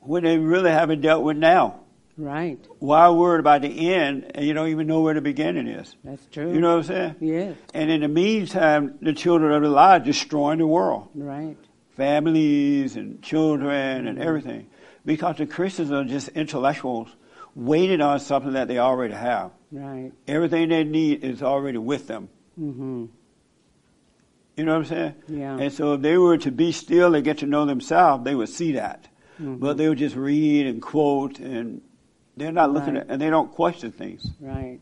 when they really haven't dealt with now. Right. Why worried about the end and you don't even know where the beginning is? That's true. You know what I'm saying? Yes. And in the meantime, the children of the lie destroying the world. Right. Families and children Mm-hmm. and everything. Because the Christians are just intellectuals waiting on something that they already have. Right. Everything they need is already with them. Mm-hmm. You know what I'm saying? Yeah. And so if they were to be still and get to know themselves, they would see that. Mhm. But they would just read and quote, and they're not looking Right. at, and they don't question things. Right.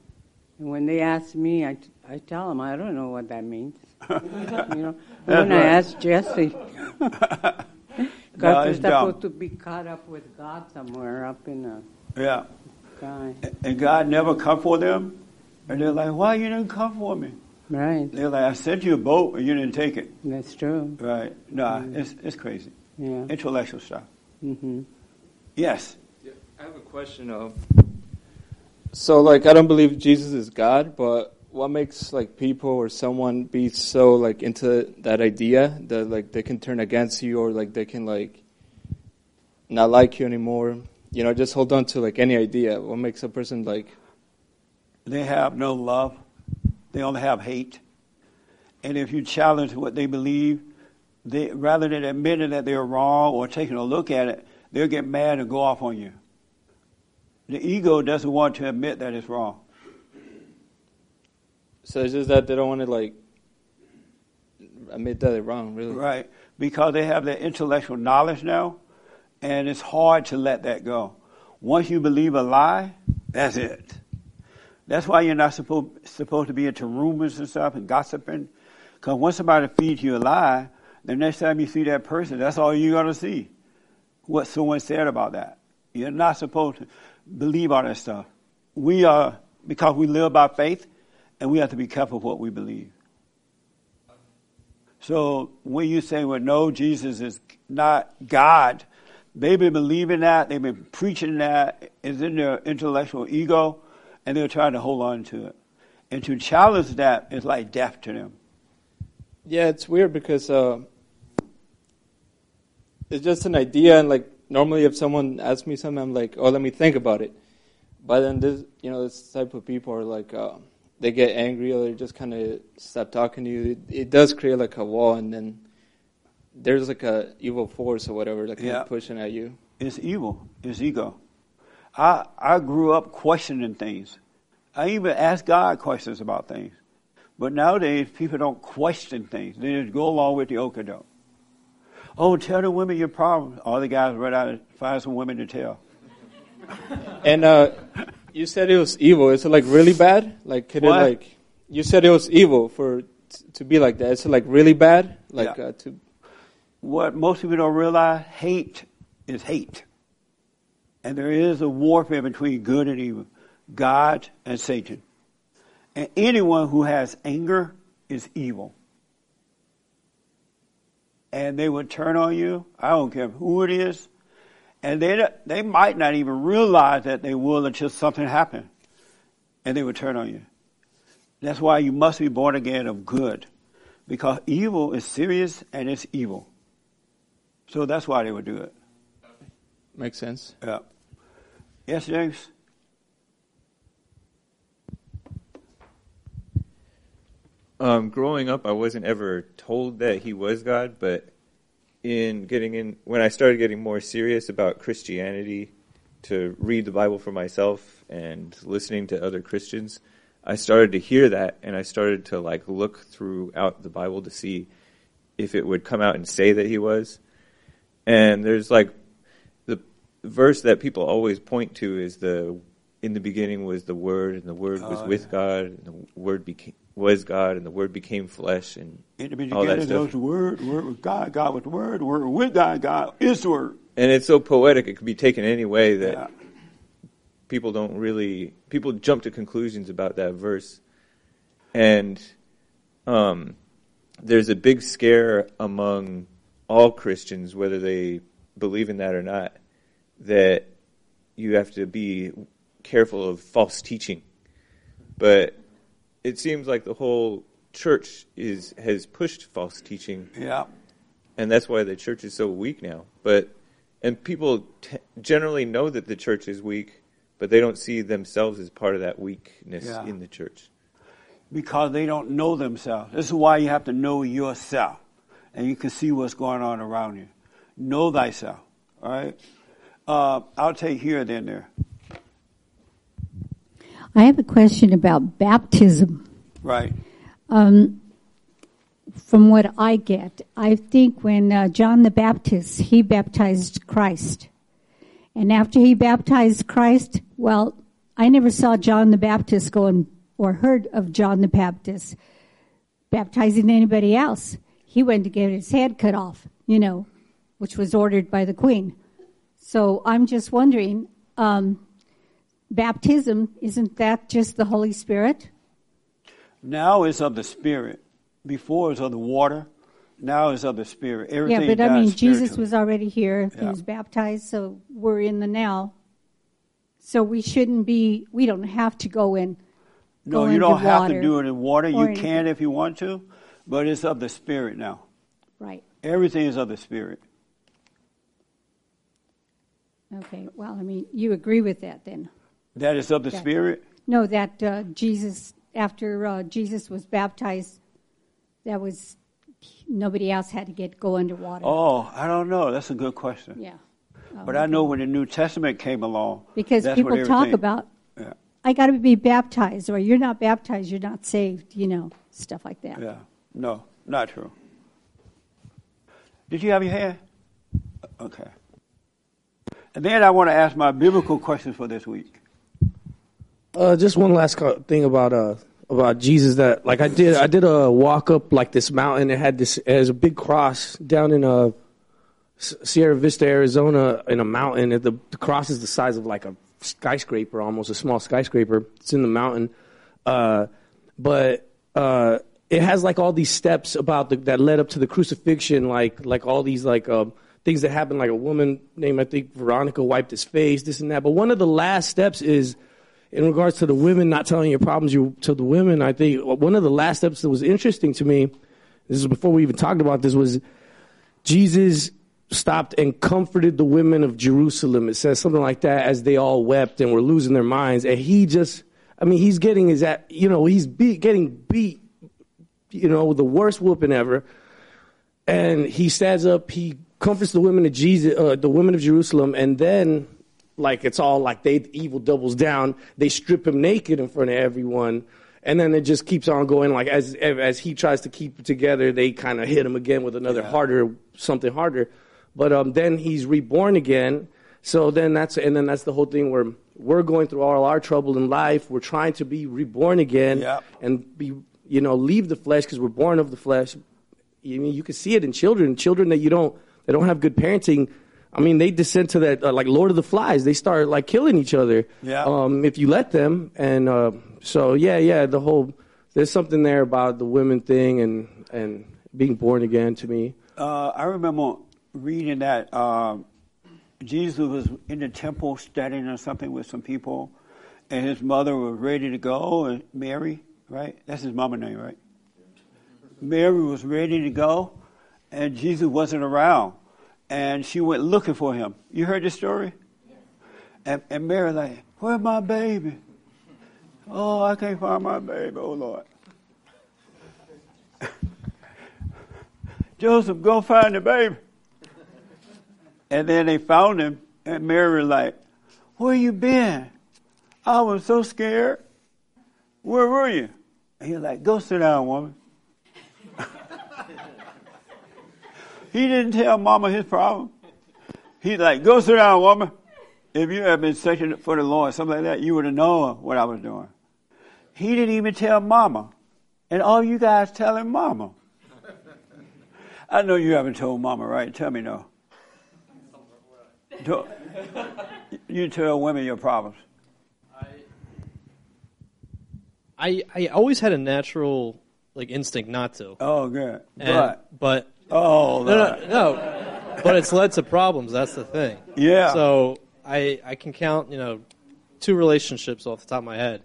And when they ask me, I, I tell them I don't know what that means. you know, when I ask Jesse, No, they're dumb. supposed to be caught up with God somewhere up in the Yeah. sky. And God never come for them, and they're like, "Why you didn't come for me?" Right. They're like, "I sent you a boat, and you didn't take it." That's true. Right? Nah, it's it's crazy. Yeah. Intellectual stuff. Mm-hmm. Yes. I have a question of. So, like, I don't believe Jesus is God, but what makes like people or someone be so like into that idea that like they can turn against you or like they can like not like you anymore? You know, just hold on to like any idea. What makes a person like? They have no love. They only have hate. And if you challenge what they believe, they rather than admitting that they're wrong or taking a look at it, they'll get mad and go off on you. The ego doesn't want to admit that it's wrong. So it's just that they don't want to like admit that they're wrong, really. Right. Because they have that intellectual knowledge now, and it's hard to let that go. Once you believe a lie, that's it. That's why you're not supposed supposed to be into rumors and stuff and gossiping. Because once somebody feeds you a lie, the next time you see that person, that's all you're going to see. What someone said about that. You're not supposed to believe all that stuff. We are, because we live by faith, and we have to be careful what we believe. So when you say, well, no, Jesus is not God, they've been believing that, they've been preaching that, it's in their intellectual ego, and they're trying to hold on to it. And to challenge that is like death to them. Yeah, it's weird because uh, it's just an idea, and like normally, if someone asks me something, I'm like, "Oh, let me think about it." But then this, you know, this type of people are like, uh, they get angry or they just kind of stop talking to you. It, it does create like a wall, and then there's like a evil force or whatever that kind Yeah. of pushing at you. It's evil. It's ego. I I grew up questioning things. I even asked God questions about things. But nowadays, people don't question things. They just go along with the okadoke. Oh, tell the women your problem. All the guys run out and find some women to tell. And uh, you said it was evil. Is it like really bad? Like, could What? it like? You said it was evil for to be like that. Is it like really bad? Like Yeah. uh, to What most people don't realize, hate is hate. And there is a warfare between good and evil, God and Satan. And anyone who has anger is evil. And they would turn on you. I don't care who it is. And they, they might not even realize that they will until something happens. And they would turn on you. That's why you must be born again of good. Because evil is serious and it's evil. So that's why they would do it. makes sense. Yeah. Yes, James? Um, growing up, I wasn't ever told that he was God, but in getting in, when I started getting more serious about Christianity, to read the Bible for myself and listening to other Christians, I started to hear that, and I started to like look throughout the Bible to see if it would come out and say that he was. And there's like the verse that people always point to is the in the beginning was the Word, and the Word was Oh, with yeah. God, and the Word became was God, and the Word became flesh, and In the all that was stuff. the Word, Word was God, God was the Word, Word was with God, God is the Word. And it's so poetic; it could be taken any way that Yeah. people don't really people jump to conclusions about that verse, and um, there's a big scare among all Christians, whether they believe in that or not, that you have to be careful of false teaching. But it seems like the whole church is has pushed false teaching. Yeah. And that's why the church is so weak now. But and people t- generally know that the church is weak, but they don't see themselves as part of that weakness Yeah. in the church. because they don't know themselves. This is why you have to know yourself, and you can see what's going on around you. Know thyself. All right. Uh, I'll take here then there. I have a question about baptism. Right. Um, from what I get, I think when uh, John the Baptist he baptized Christ, and after he baptized Christ, well, I never saw John the Baptist going or heard of John the Baptist baptizing anybody else. He went to get his head cut off, you know, which was ordered by the Queen. So I'm just wondering, um, baptism isn't that just the Holy Spirit? Now it's of the Spirit. Before it's of the water. Now it's of the Spirit. Everything yeah, but I mean, Jesus was already here. He was baptized, so we're in the now. So we shouldn't be. We don't have to go in. No, go you don't have to do it in water. You anything. can if you want to, but it's of the Spirit now. Right. Everything is of the Spirit. Okay. Well, I mean, you agree with that then? That is of the That- Spirit. No, that uh, Jesus, after uh, Jesus was baptized, that was nobody else had to get go underwater. Oh, I don't know. That's a good question. Yeah. Oh, But I know when the New Testament came along, Because people talk about, Yeah. I got to be baptized, or you're not baptized, you're not saved. You know, stuff like that. Yeah. No, not true. Did you have your hand? Okay. And then I want to ask my biblical questions for this week. Uh, just one last thing about uh about Jesus that like I did I did a walk up like this mountain. It had this has a big cross down in uh Sierra Vista, Arizona, in a mountain. The, the cross is the size of like a skyscraper, almost a small skyscraper. It's in the mountain, uh, but uh, it has like all these steps about the, that led up to the crucifixion, like like all these like um, things that happened. Like a woman named I think Veronica wiped his face, this and that. But one of the last steps is in regards to the women not telling your problems you to the women. I think one of the last steps that was interesting to me. This is before we even talked about this was Jesus stopped and comforted the women of Jerusalem. It says something like that as they all wept and were losing their minds. And he just, I mean, he's getting his, at, you know, he's beat, getting beat, you know, the worst whooping ever. And he stands up, he comforts the women of Jesus, uh, the women of Jerusalem, and then, like, it's all like they, the evil doubles down. They strip him naked in front of everyone. And then it just keeps on going. Like as as he tries to keep it together, they kind of hit him again with another harder something harder. But um, then he's reborn again. So then that's and then that's the whole thing where we're going through all our trouble in life. We're trying to be reborn again and be you know leave the flesh because we're born of the flesh. I mean, you can see it in children. Children that you don't that don't have good parenting. I mean, they descend to that uh, like Lord of the Flies. They start like killing each other. Yeah. Um, if you let them, and uh, so yeah, yeah. The whole there's something there about the women thing and and being born again to me. Uh, I remember reading that um, Jesus was in the temple studying or something with some people, and his mother was ready to go, and Mary, right? That's his mama name, right? Mary was ready to go, and Jesus wasn't around, and she went looking for him. You heard this story? And, and Mary like, "Where's my baby? Oh, I can't find my baby. Oh Lord." Joseph, go find the baby. And then they found him, and Mary was like, Where you been? I was so scared. Where were you? And he was like, Go sit down, woman. He didn't tell mama his problem. He's like, Go sit down, woman. If you had been searching for the Lord, something like that, you would have known what I was doing. He didn't even tell mama. And all you guys telling mama. I know you haven't told mama, right? Tell me no. You tell women your problems. I I always had a natural like instinct not to. Oh, good. And- But- but Oh, no, no, no. But it's led to problems. That's the thing. Yeah. So I I can count you know two relationships off the top of my head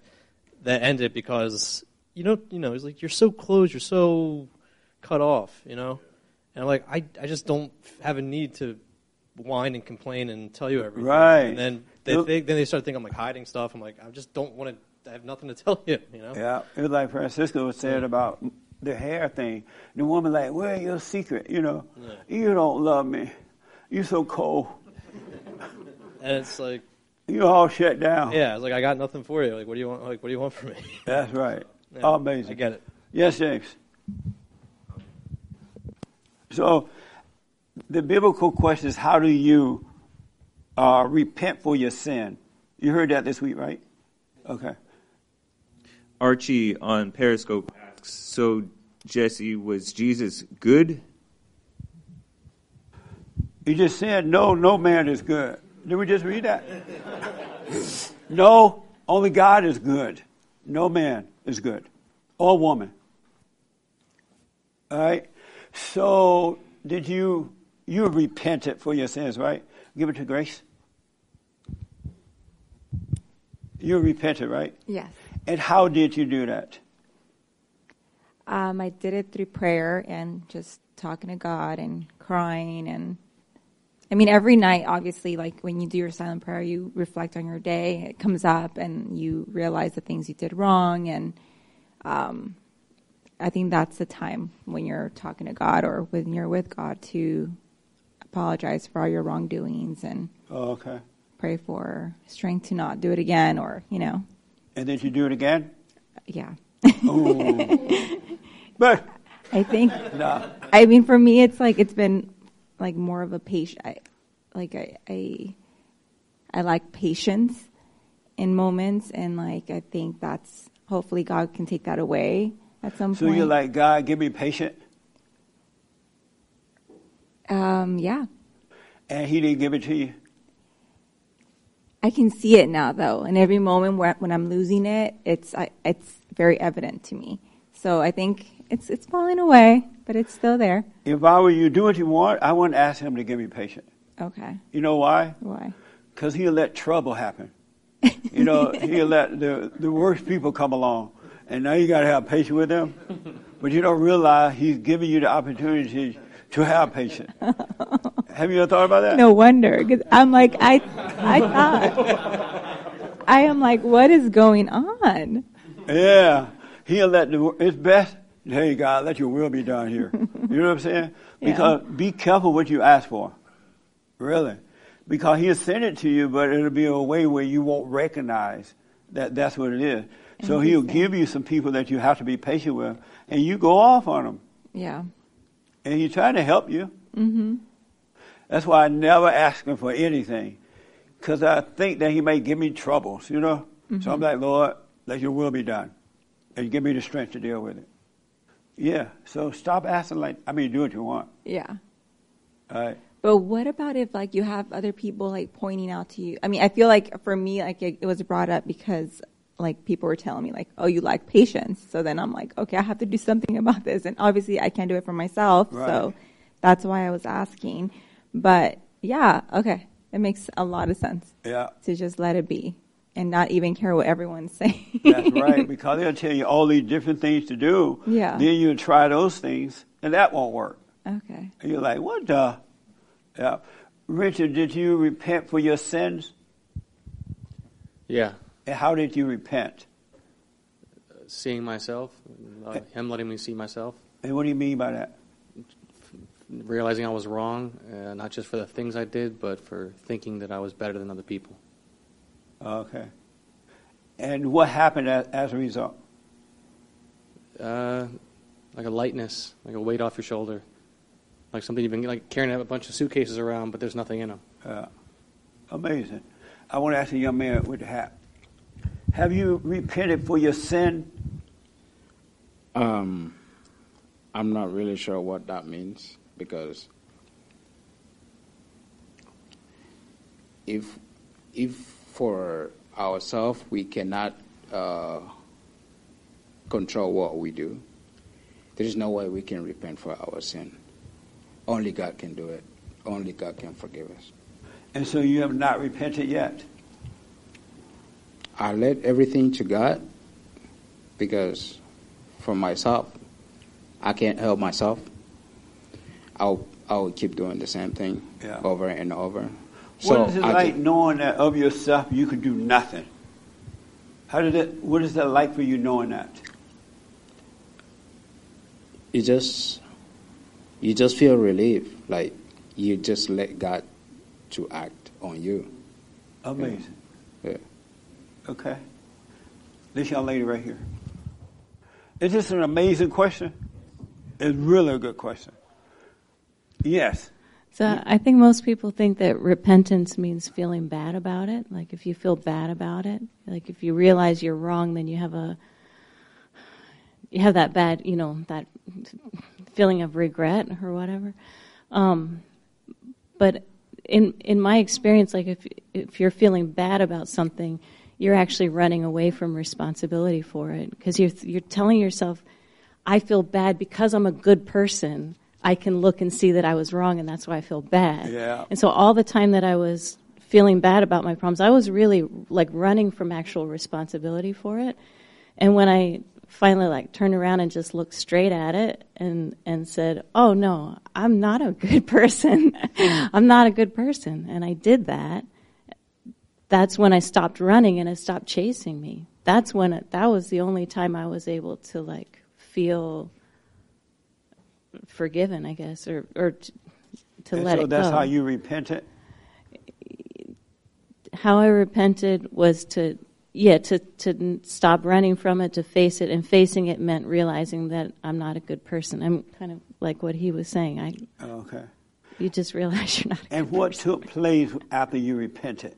that ended because you know you know it's like you're so close, you're so cut off, you know, and I'm like I I just don't have a need to whine and complain and tell you everything. Right. And then they think, then they start thinking I'm like hiding stuff. I'm like I just don't want to. I have nothing to tell you. You know. Yeah, it was like Francisco was saying about the hair thing. The woman like, where your secret? You know, you don't love me. You so cold. And it's like, You all shut down. Yeah, it's like I got nothing for you. Like, what do you want? Like, what do you want from me? That's right. Yeah, Amazing. I get it. Yes, James. So, the biblical question is, how do you uh, repent for your sin? You heard that this week, right? Okay. Archie on Periscope asks, so Jesse, was Jesus good? He just said, no, no man is good. Did we just read that? no, only God is good. No man is good. Or woman. All right? So, did you, you repented for your sins, right? Give it to Grace. You repented, right? Yes. And how did you do that? Um, I did it through prayer and just talking to God and crying and I mean every night obviously like when you do your silent prayer you reflect on your day it comes up and you realize the things you did wrong and um, I think that's the time when you're talking to God or when you're with God to apologize for all your wrongdoings and Oh, okay. pray for strength to not do it again or you know And did you do it again? yeah. But I think No. I mean for me it's like it's been like more of a patient I, like I, I I like patience in moments and like I think that's hopefully God can take that away at some So point. So you're like, God, give me patience, um yeah. and He didn't give it to you. I can see it now though and every moment where, when I'm losing it it's I, it's very evident to me. So I think it's it's falling away but it's still there. If I were you, do what you want. I wouldn't ask Him to give me patience. Okay. You know why? Why? Because He'll let trouble happen. You know, He'll let the the worst people come along, and now you got to have patience with them. But you don't realize He's giving you the opportunity to have patience. have you ever thought about that? No wonder, because I'm like, I, I thought, I am like, what is going on? Yeah, he'll let the. It's best. Hey, God, let your will be done here. You know what I'm saying? Yeah. Because be careful what you ask for. Really, because he'll send it to you, but it'll be a way where you won't recognize that that's what it is. So he'll give you some people that you have to be patient with, and you go off on them, Yeah. and he's trying to help you. Mm-hmm. That's why I never ask him for anything, because I think that he may give me troubles, you know. So I'm Mhm. like, Lord, let your will be done, and give me the strength to deal with it. Yeah. So stop asking like, I mean, do what you want. Yeah. All right. But what about if like you have other people like pointing out to you? I mean, I feel like for me, like it, it was brought up because like people were telling me like, oh, you lack patience. So then I'm like, okay, I have to do something about this, and obviously I can't do it for myself. Right. So that's why I was asking. But yeah, okay, it makes a lot of sense Yeah. to just let it be and not even care what everyone's saying. That's right. Because they'll tell you all these different things to do. Yeah. Then you try those things, and that won't work. Okay. And you're like, what the? Yeah. Richard, did you repent for your sins? Yeah, And how did you repent? seeing myself, uh, him letting me see myself, And what do you mean by that? realizing I was wrong, uh, not just for the things I did, but for thinking that I was better than other people. Okay. And what happened as, as a result? Uh, like a lightness, like a weight off your shoulder, like something you've been like carrying a bunch of suitcases around, but there's nothing in them. Yeah. Amazing. I want to ask the young man with the hat. Have you repented for your sin? Um, I'm not really sure what that means because if if for ourselves we cannot uh, control what we do, there is no way we can repent for our sin. Only God can do it. Only God can forgive us. And so you have not repented yet. I let everything to God because for myself, I can't help myself. I'll I'll keep doing the same thing Yeah. over and over. What is it I like ju- knowing that of yourself you can do nothing? How did it? What is that like for you knowing that? you just you just feel relief, like you just let God to act on you. Amazing. Yeah. Okay. This young lady right here. Is this an amazing question? It's really a good question. Yes. So I think most people think that repentance means feeling bad about it. Like if you feel bad about it, like if you realize you're wrong, then you have a you have that bad, you know, that feeling of regret or whatever. Um, but in in my experience, like if if you're feeling bad about something, you're actually running away from responsibility for it because you're you're telling yourself, I feel bad because I'm a good person. I can look and see that I was wrong, and that's why I feel bad. Yeah. And so all the time that I was feeling bad about my problems, I was really like running from actual responsibility for it. And when I finally like turned around and just looked straight at it and and said, "Oh no, I'm not a good person. I'm not a good person." And I did that. That's when I stopped running and it stopped chasing me. That's when it, that was the only time I was able to like feel forgiven, I guess, or or to let so it that's how you repented? how I repented was to yeah to to stop running from it to face it and facing it meant realizing that I'm not a good person. I'm kind of like what he was saying. I Okay. you just realize you're not. A And what took place after you repented?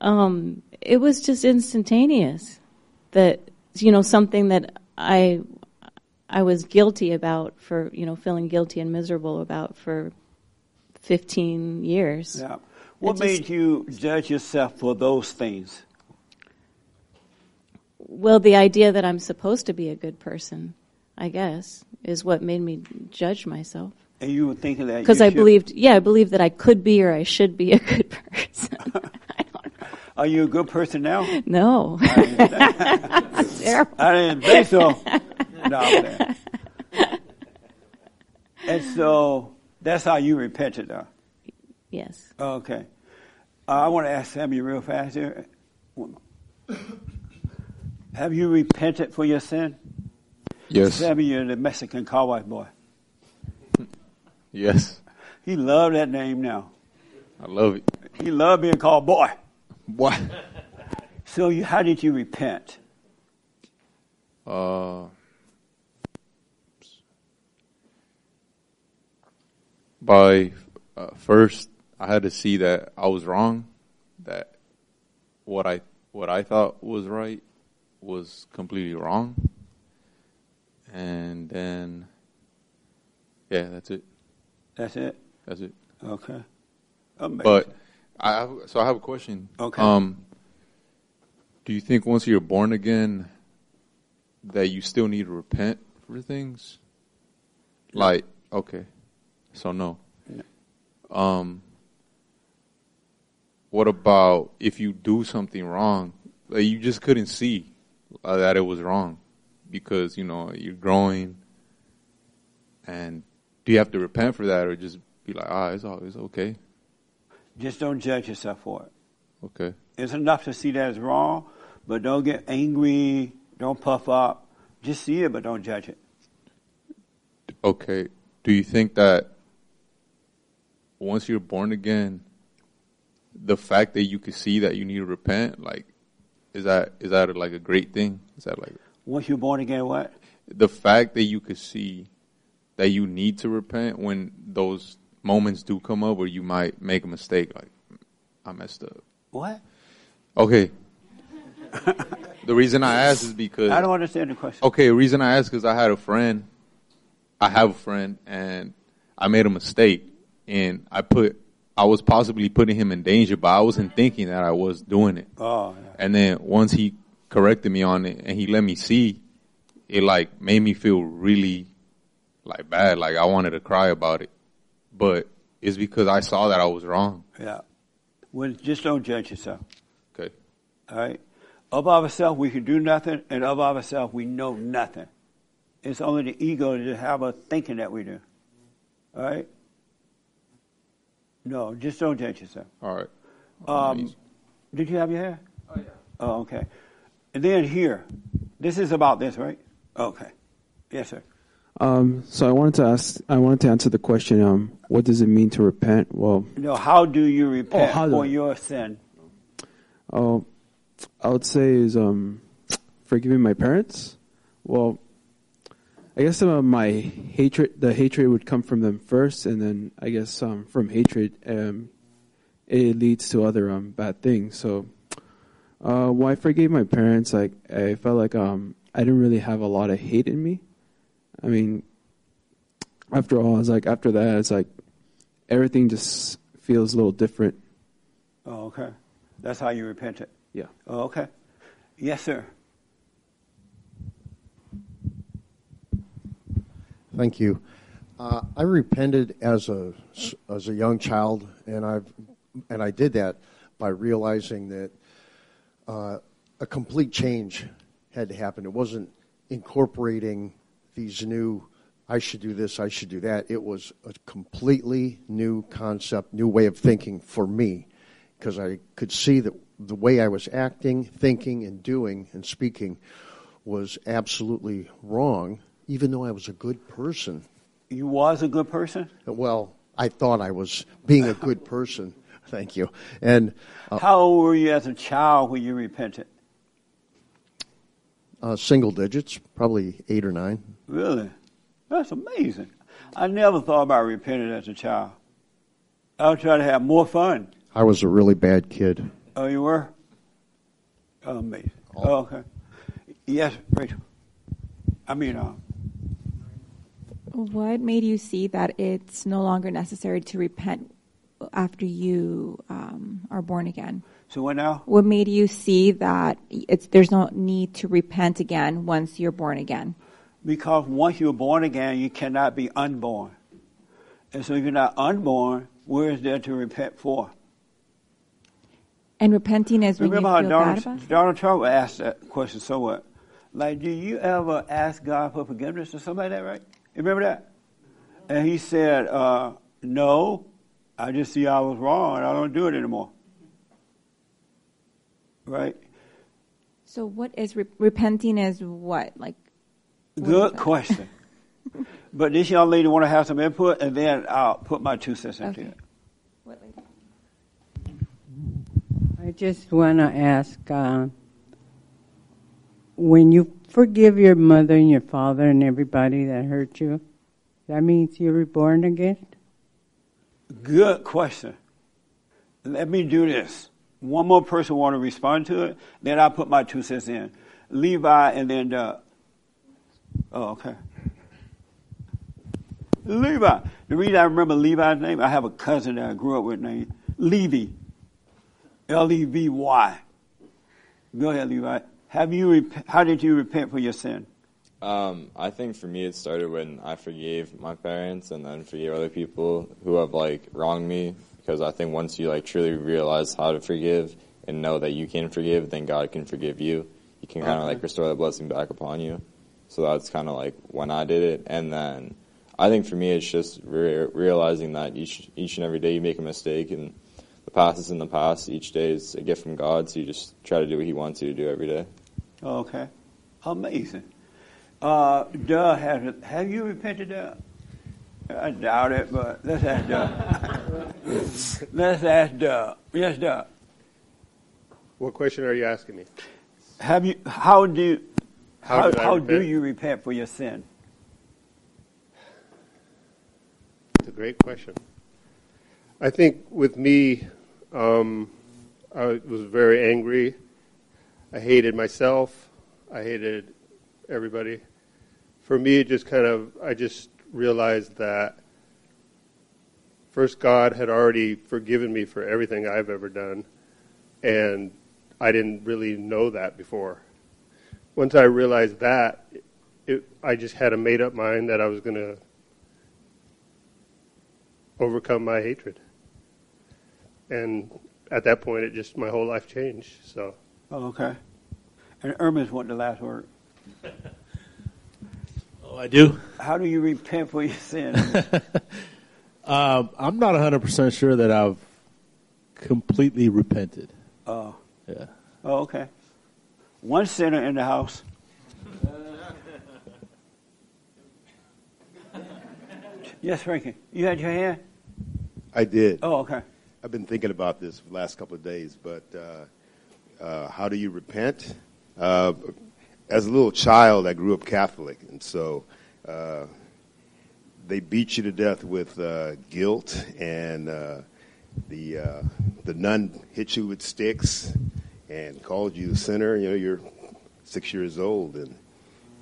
um, it was just instantaneous. That you know something that I I was guilty about for you know feeling guilty and miserable about for 15 years. Yeah. What just- made you judge yourself for those things? Well, the idea that I'm supposed to be a good person, I guess, is what made me judge myself. And you were thinking that Because I should- believed, yeah, I believed that I could be or I should be a good person. Are you a good person now? No. Terrible. I didn't think so. No, And so that's how you repented, though. Yes. Okay. Uh, I want to ask Sammy real fast here. Have you repented for your sin? Yes. Sammy, you're the Mexican cowboy boy. Yes. He loved that name now. I love it. He loved being called boy. Boy. So you, how did you repent? Uh, by uh, first, I had to see that I was wrong. That what I what I thought was right was completely wrong. And then, yeah, that's it. That's it. That's it. Okay. Amazing. But I have, so I have a question. Okay. Um, do you think once you're born again that you still need to repent for things? Like, okay, so no. Um, what about if you do something wrong that you just couldn't see uh, that it was wrong because you know you're growing, and do you have to repent for that or just be like, ah, it's all it's okay? Just don't judge yourself for it. Okay. It's enough to see that it's wrong, but don't get angry. Don't puff up. Just see it, but don't judge it. Okay. Do you think that once you're born again, the fact that you can see that you need to repent, like, is that is that like a great thing? Is that like Once you're born again, what? the fact that you could see that you need to repent when those moments do come up where you might make a mistake, like I messed up. What? Okay. the reason I ask is because I don't understand the question. Okay, the reason I ask is I had a friend. I have a friend, and I made a mistake, and I put I was possibly putting him in danger, but I wasn't thinking that I was doing it. Oh, And then once he corrected me on it, and he let me see, it like made me feel really like bad, like I wanted to cry about it. But it's because I saw that I was wrong. Yeah. Well, just don't judge yourself. Okay. All right. Of ourselves, we can do nothing, and of ourselves, we know nothing. It's only the ego to have us thinking that we do. All right. No, just don't judge yourself. All right. Um, did you have your hair? Oh yeah. Oh okay. And then here, this is about this, right? Okay. Yes, sir. Um, so I wanted to ask, I wanted to answer the question, um, what does it mean to repent? Well, No, how do you repent Oh, do- for your sin? Oh, I would say is um, forgiving my parents. Well, I guess some of my hatred, the hatred would come from them first, and then I guess um, from hatred, um, it leads to other um, bad things. So, uh, when I forgave my parents, like I felt like um, I didn't really have a lot of hate in me. I mean, after all, it's like after that, it's like everything just feels a little different. Oh, okay. That's how you repent it. Yeah. Oh, okay. Yes, sir. Thank you. Uh, I repented as a as a young child, and I've and I did that by realizing that uh, a complete change had to happen. It wasn't incorporating these new. I should do this. I should do that. It was a completely new concept, new way of thinking for me, because I could see that the way I was acting, thinking, and doing and speaking was absolutely wrong even though I was a good person. You was a good person? Well, I thought I was being a good person. Thank you. And uh, how old were you as a child when you repented? Uh, single digits, probably eight or nine. Really? That's amazing. I never thought about repenting as a child. I was trying to have more fun. I was a really bad kid. Oh, you were? Oh, Amazing. Oh, okay. Yes, Rachel. I mean, uh, what made you see that it's no longer necessary to repent after you um, are born again? So what now? What made you see that it's there's no need to repent again once you're born again? Because once you're born again, you cannot be unborn. And so if you're not unborn, where is there to repent for? And repenting is when Remember you how feel Donald, Donald Trump asked that question so what? Like, do you ever ask God for forgiveness or something like that, right? You remember that? And he said, uh, No, I just see I was wrong and I don't do it anymore. Right? So, what is re- repenting? Is what like? What Good question. but this young lady want to have some input, and then I'll put my two cents into Okay. it. I just want to ask uh, when you forgive your mother and your father and everybody that hurt you, that means you're reborn again? Good question. Let me do this. One more person want to respond to it, then I'll put my two cents in. Levi and then Doug. Oh, okay. Levi. The reason I remember Levi's name, I have a cousin that I grew up with named Levy. L E V Y. Go ahead, Levi. Have you how did you repent for your sin? Um, I think for me, it started when I forgave my parents and then forgave other people who have like wronged me. Because I think once you like truly realize how to forgive and know that you can forgive, then God can forgive you. He can kind of Okay. like restore the blessing back upon you. So that's kind of like when I did it. And then I think for me, it's just re- realizing that each each and every day you make a mistake and the past is in the past. Each day is a gift from God, so you just try to do what He wants you to do every day. Okay. Amazing. Uh, Doug, has, have you repented, Doug? I doubt it, but let's ask Doug. let's ask Doug. Yes, Doug. What question are you asking me? Have you? How do? How How, how do you repent for your sin? It's a great question. I think with me, um, I was very angry. I hated myself. I hated everybody. For me, it just kind of, I just realized that first, God had already forgiven me for everything I've ever done, and I didn't really know that before. Once I realized that, it, I just had a made up mind that I was going to overcome my hatred. And at that point, it just my whole life changed. So Oh, okay. And Irma's want the last word. Oh, I do. How do you repent for your sin? Um, I'm not 100% sure that I've completely repented. Oh. Yeah. Oh, okay. One sinner in the house. yes, Frankie. You had your hand? I did. Oh, okay. I've been thinking about this for the last couple of days, but uh, uh, how do you repent? Uh, as a little child, I grew up Catholic, and so uh, they beat you to death with uh, guilt, and uh, the uh, the nun hit you with sticks and called you a sinner. You know, you're six years old, and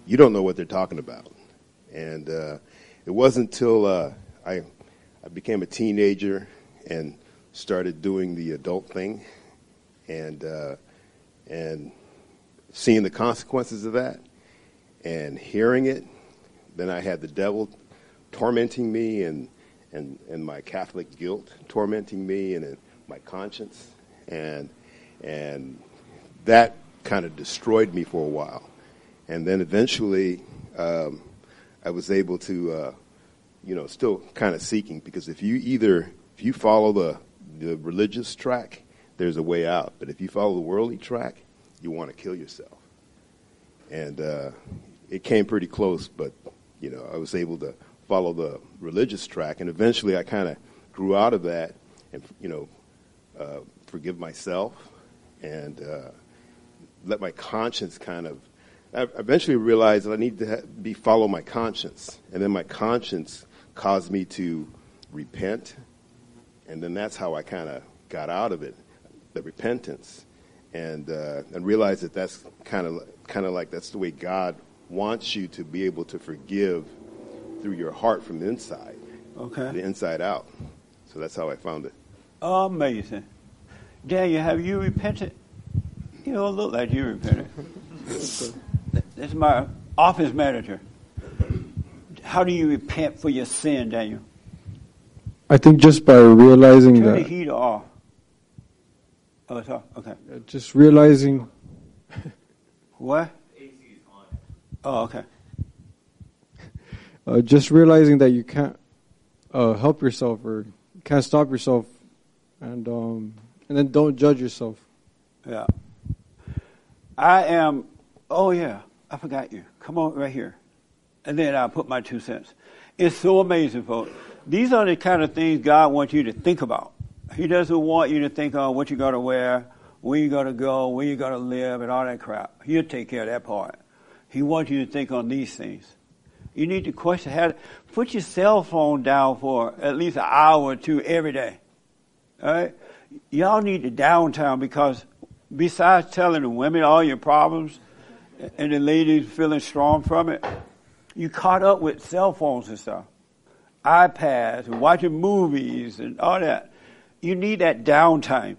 you don't know what they're talking about. And uh, it wasn't until uh, I I became a teenager and started doing the adult thing, and uh, and seeing the consequences of that, and hearing it. Then I had the devil tormenting me, and and and my Catholic guilt tormenting me, and, and my conscience, and and that kind of destroyed me for a while. And then eventually, um, I was able to, uh, you know, still kind of seeking because if you either if you follow the the religious track, there's a way out. But if you follow the worldly track, you want to kill yourself. And uh, it came pretty close, but you know, I was able to follow the religious track, and eventually, I kind of grew out of that, and you know, uh, forgive myself, and uh, let my conscience kind of. I eventually realized that I need to ha- be follow my conscience, and then my conscience caused me to repent, and then that's how I kind of got out of it, the repentance, and uh, and realized that that's kind of kind of like that's the way God wants you to be able to forgive through your heart from the inside, Okay. the inside out. So that's how I found it. Amazing. Daniel, have you repented? You don't look like you repented. This is my office manager. How do you repent for your sin, Daniel? I think just by realizing Turn the that, heat off. Oh, it's off. Okay. uh, just realizing, What? Oh, okay. uh, just realizing that you can't uh, help yourself or can't stop yourself, and um, and then don't judge yourself. Yeah. I am. Oh yeah, I forgot you. Come on, right here, and then I'll put my two cents. It's so amazing, folks. These are the kind of things God wants you to think about. He doesn't want you to think on what you're going to wear, where you're going to go, where you're going to live, and all that crap. He'll take care of that part. He wants you to think on these things. You need to question how. To put your cell phone down for at least an hour or two every day. All right? Y'all need the downtime because besides telling the women all your problems and the ladies feeling strong from it, you caught up with cell phones and stuff, iPads and watching movies and all that. You need that downtime.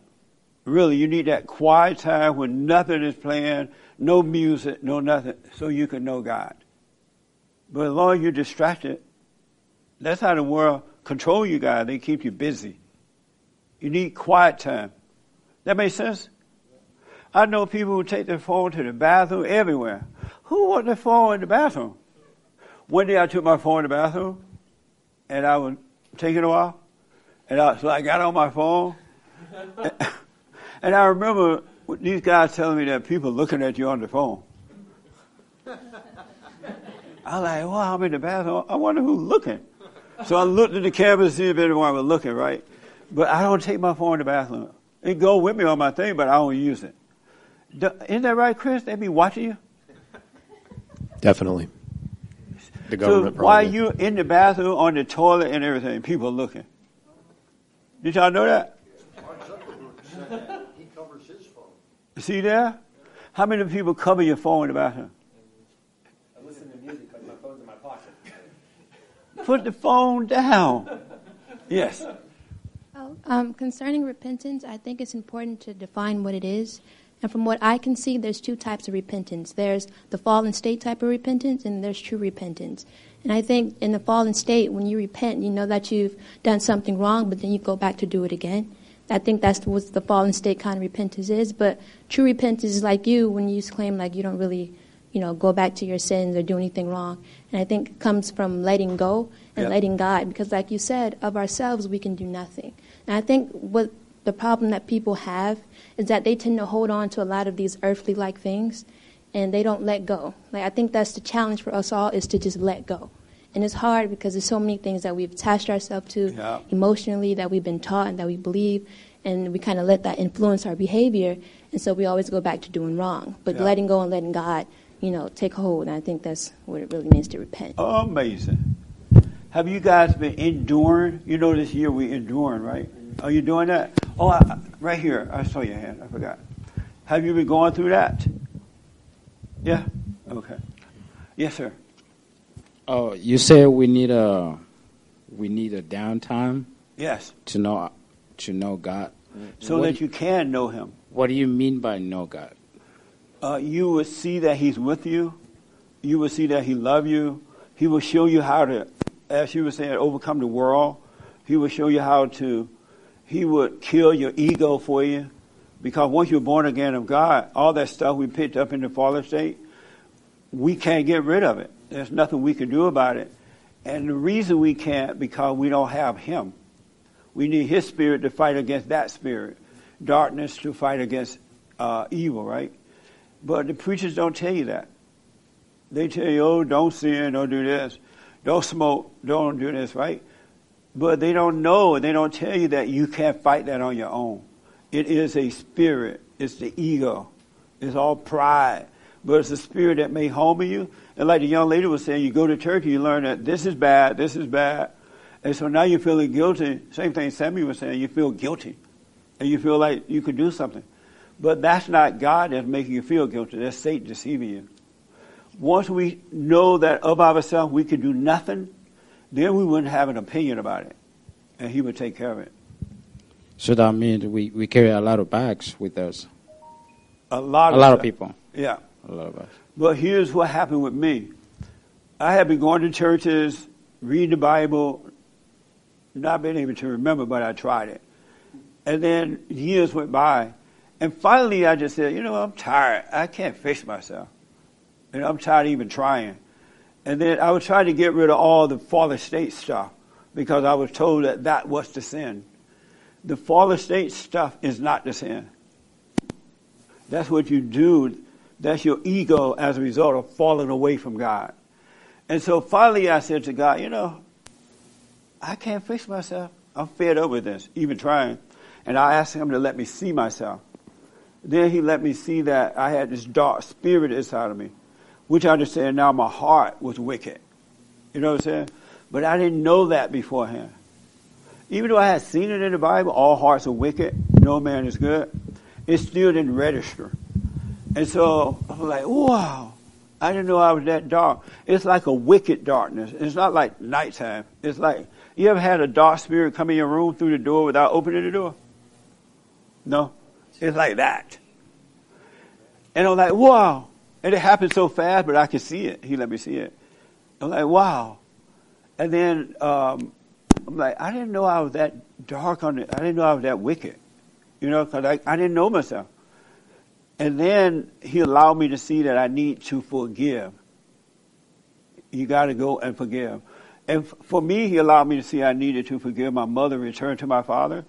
Really, you need that quiet time when nothing is playing, no music, no nothing, so you can know God. But as long as you're distracted, that's how the world control you guys. They keep you busy. You need quiet time. That makes sense? I know people who take their phone to the bathroom everywhere. Who want their phone in the bathroom? One day I took my phone in the bathroom, and I was taking a while, and I, so I got on my phone, and I remember these guys telling me that people looking at you on the phone. I was like, well, I'm in the bathroom. I wonder who's looking. So I looked at the camera to see if anyone was looking, right? But I don't take my phone in the bathroom. It go with me on my thing, but I don't use it. Do- Isn't that right, Chris? They be watching you. Definitely. The So government while probably. you in the bathroom, on the toilet, and everything, people looking. Did y'all know that? He covers his phone. See there? How many people cover your phone in the bathroom? I listen to music because my phone's in my pocket. Put the phone down. Yes. Um, concerning repentance, I think it's important to define what it is. And from what I can see, there's two types of repentance. There's the fallen state type of repentance, and there's true repentance. And I think in the fallen state, when you repent, you know that you've done something wrong, but then you go back to do it again. I think that's what the fallen state kind of repentance is. But true repentance is like you when you claim like you don't really, you know, go back to your sins or do anything wrong. And I think it comes from letting go and Yep. letting God, because like you said, of ourselves we can do nothing. And I think what the problem that people have is that they tend to hold on to a lot of these earthly like things and they don't let go. Like I think that's the challenge for us all is to just let go. And it's hard because there's so many things that we've attached ourselves to Yeah. emotionally that we've been taught and that we believe. and we kind of let that influence our behavior, and so we always go back to doing wrong. But Yeah. letting go and letting God, you know, take hold, and I think that's what it really means to repent. Amazing. Have you guys been enduring? You know, this year we're enduring, right? Are you doing that? Oh, I, right here. I saw your hand. I forgot. Have you been going through that? Yeah. Okay. Yes, sir. Oh, you say we need a we need a downtime Yes. to know to know God. So what that you can know Him. What do you mean by know God? uh, you will see that He's with you. You will see that He loves you. He will show you how to, as you were saying, overcome the world. He will show you how to. He would kill your ego for you, because once you're born again of God, all that stuff we picked up in the fallen state, we can't get rid of it. There's nothing we can do about it, and the reason we can't because we don't have Him. We need His Spirit to fight against that spirit, darkness to fight against uh, evil, right? But the preachers don't tell you that. They tell you, oh, don't sin, don't do this, don't smoke, don't do this, right? But they don't know, they don't tell you that you can't fight that on your own. It is a spirit. It's the ego. It's all pride. But it's the spirit that may humble you. And like the young lady was saying, you go to church and you learn that this is bad, this is bad. And so now you're feeling guilty. Same thing Sammy was saying, you feel guilty. And you feel like you could do something. But that's not God that's making you feel guilty. That's Satan deceiving you. Once we know that of ourselves we can do nothing, then we wouldn't have an opinion about it. And he would take care of it. So that means we, we carry a lot of bags with us. A lot a of lot of people. Yeah. A lot of us. But here's what happened with me. I had been going to churches, reading the Bible, not being able to remember, but I tried it. And then years went by. And finally I just said, you know, I'm tired. I can't fix myself. And I'm tired of even trying. And then I was trying to get rid of all the fallen state stuff because I was told that that was the sin. The fallen state stuff is not the sin. That's what you do. That's your ego as a result of falling away from God. And so finally I said to God, you know, I can't fix myself. I'm fed up with this, even trying. And I asked him to let me see myself. Then he let me see that I had this dark spirit inside of me, which I understand now my heart was wicked. You know what I'm saying? But I didn't know that beforehand. Even though I had seen it in the Bible, all hearts are wicked, no man is good, it still didn't register. And so I was like, wow, I didn't know I was that dark. It's like a wicked darkness. It's not like nighttime. It's like, you ever had a dark spirit come in your room through the door without opening the door? No. It's like that. And I'm like, wow. And it happened so fast, but I could see it. He let me see it. I'm like, wow. And then um, I'm like, I didn't know I was that dark on it. I didn't know I was that wicked. You know, because I, I didn't know myself. And then he allowed me to see that I need to forgive. You got to go and forgive. And f- for me, he allowed me to see I needed to forgive my mother, return to my father.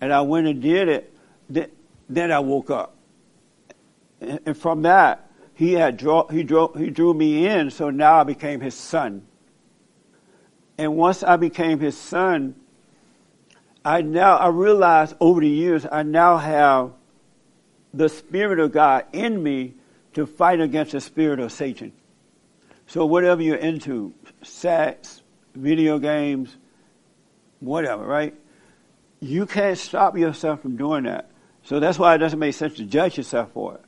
And I went and did it. Th- Then I woke up. And and from that, he had draw, he drew, he drew me in, so now I became his son. And once I became his son, I now I realized over the years I now have the spirit of God in me to fight against the spirit of Satan. So whatever you're into, sex, video games, whatever, right? You can't stop yourself from doing that. So that's why it doesn't make sense to judge yourself for it.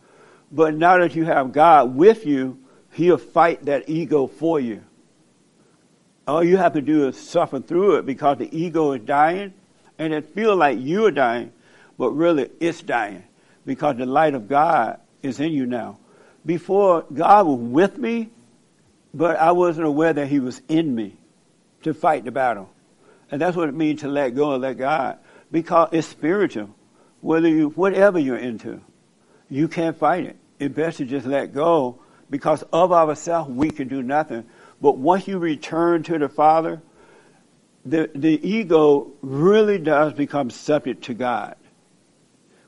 But now that you have God with you, He'll fight that ego for you. All you have to do is suffer through it because the ego is dying and it feels like you're dying, but really it's dying because the light of God is in you now. Before, God was with me, but I wasn't aware that He was in me to fight the battle. And that's what it means to let go and let God because it's spiritual. Whether you, whatever you're into, you can't fight it. It's best to just let go because of ourselves we can do nothing. But once you return to the Father, the, the ego really does become subject to God.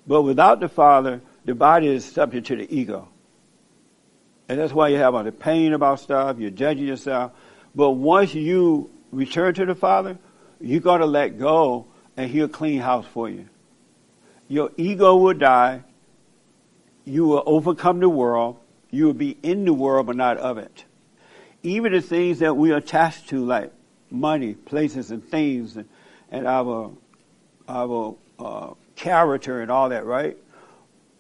But without the Father, the body is subject to the ego. And that's why you have all the pain about stuff, you're judging yourself. But once you return to the Father, you got to let go and he'll clean house for you. Your ego will die. You will overcome the world. You will be in the world, but not of it. Even the things that we attach to, like money, places, and things, and, and our our uh, character and all that, right?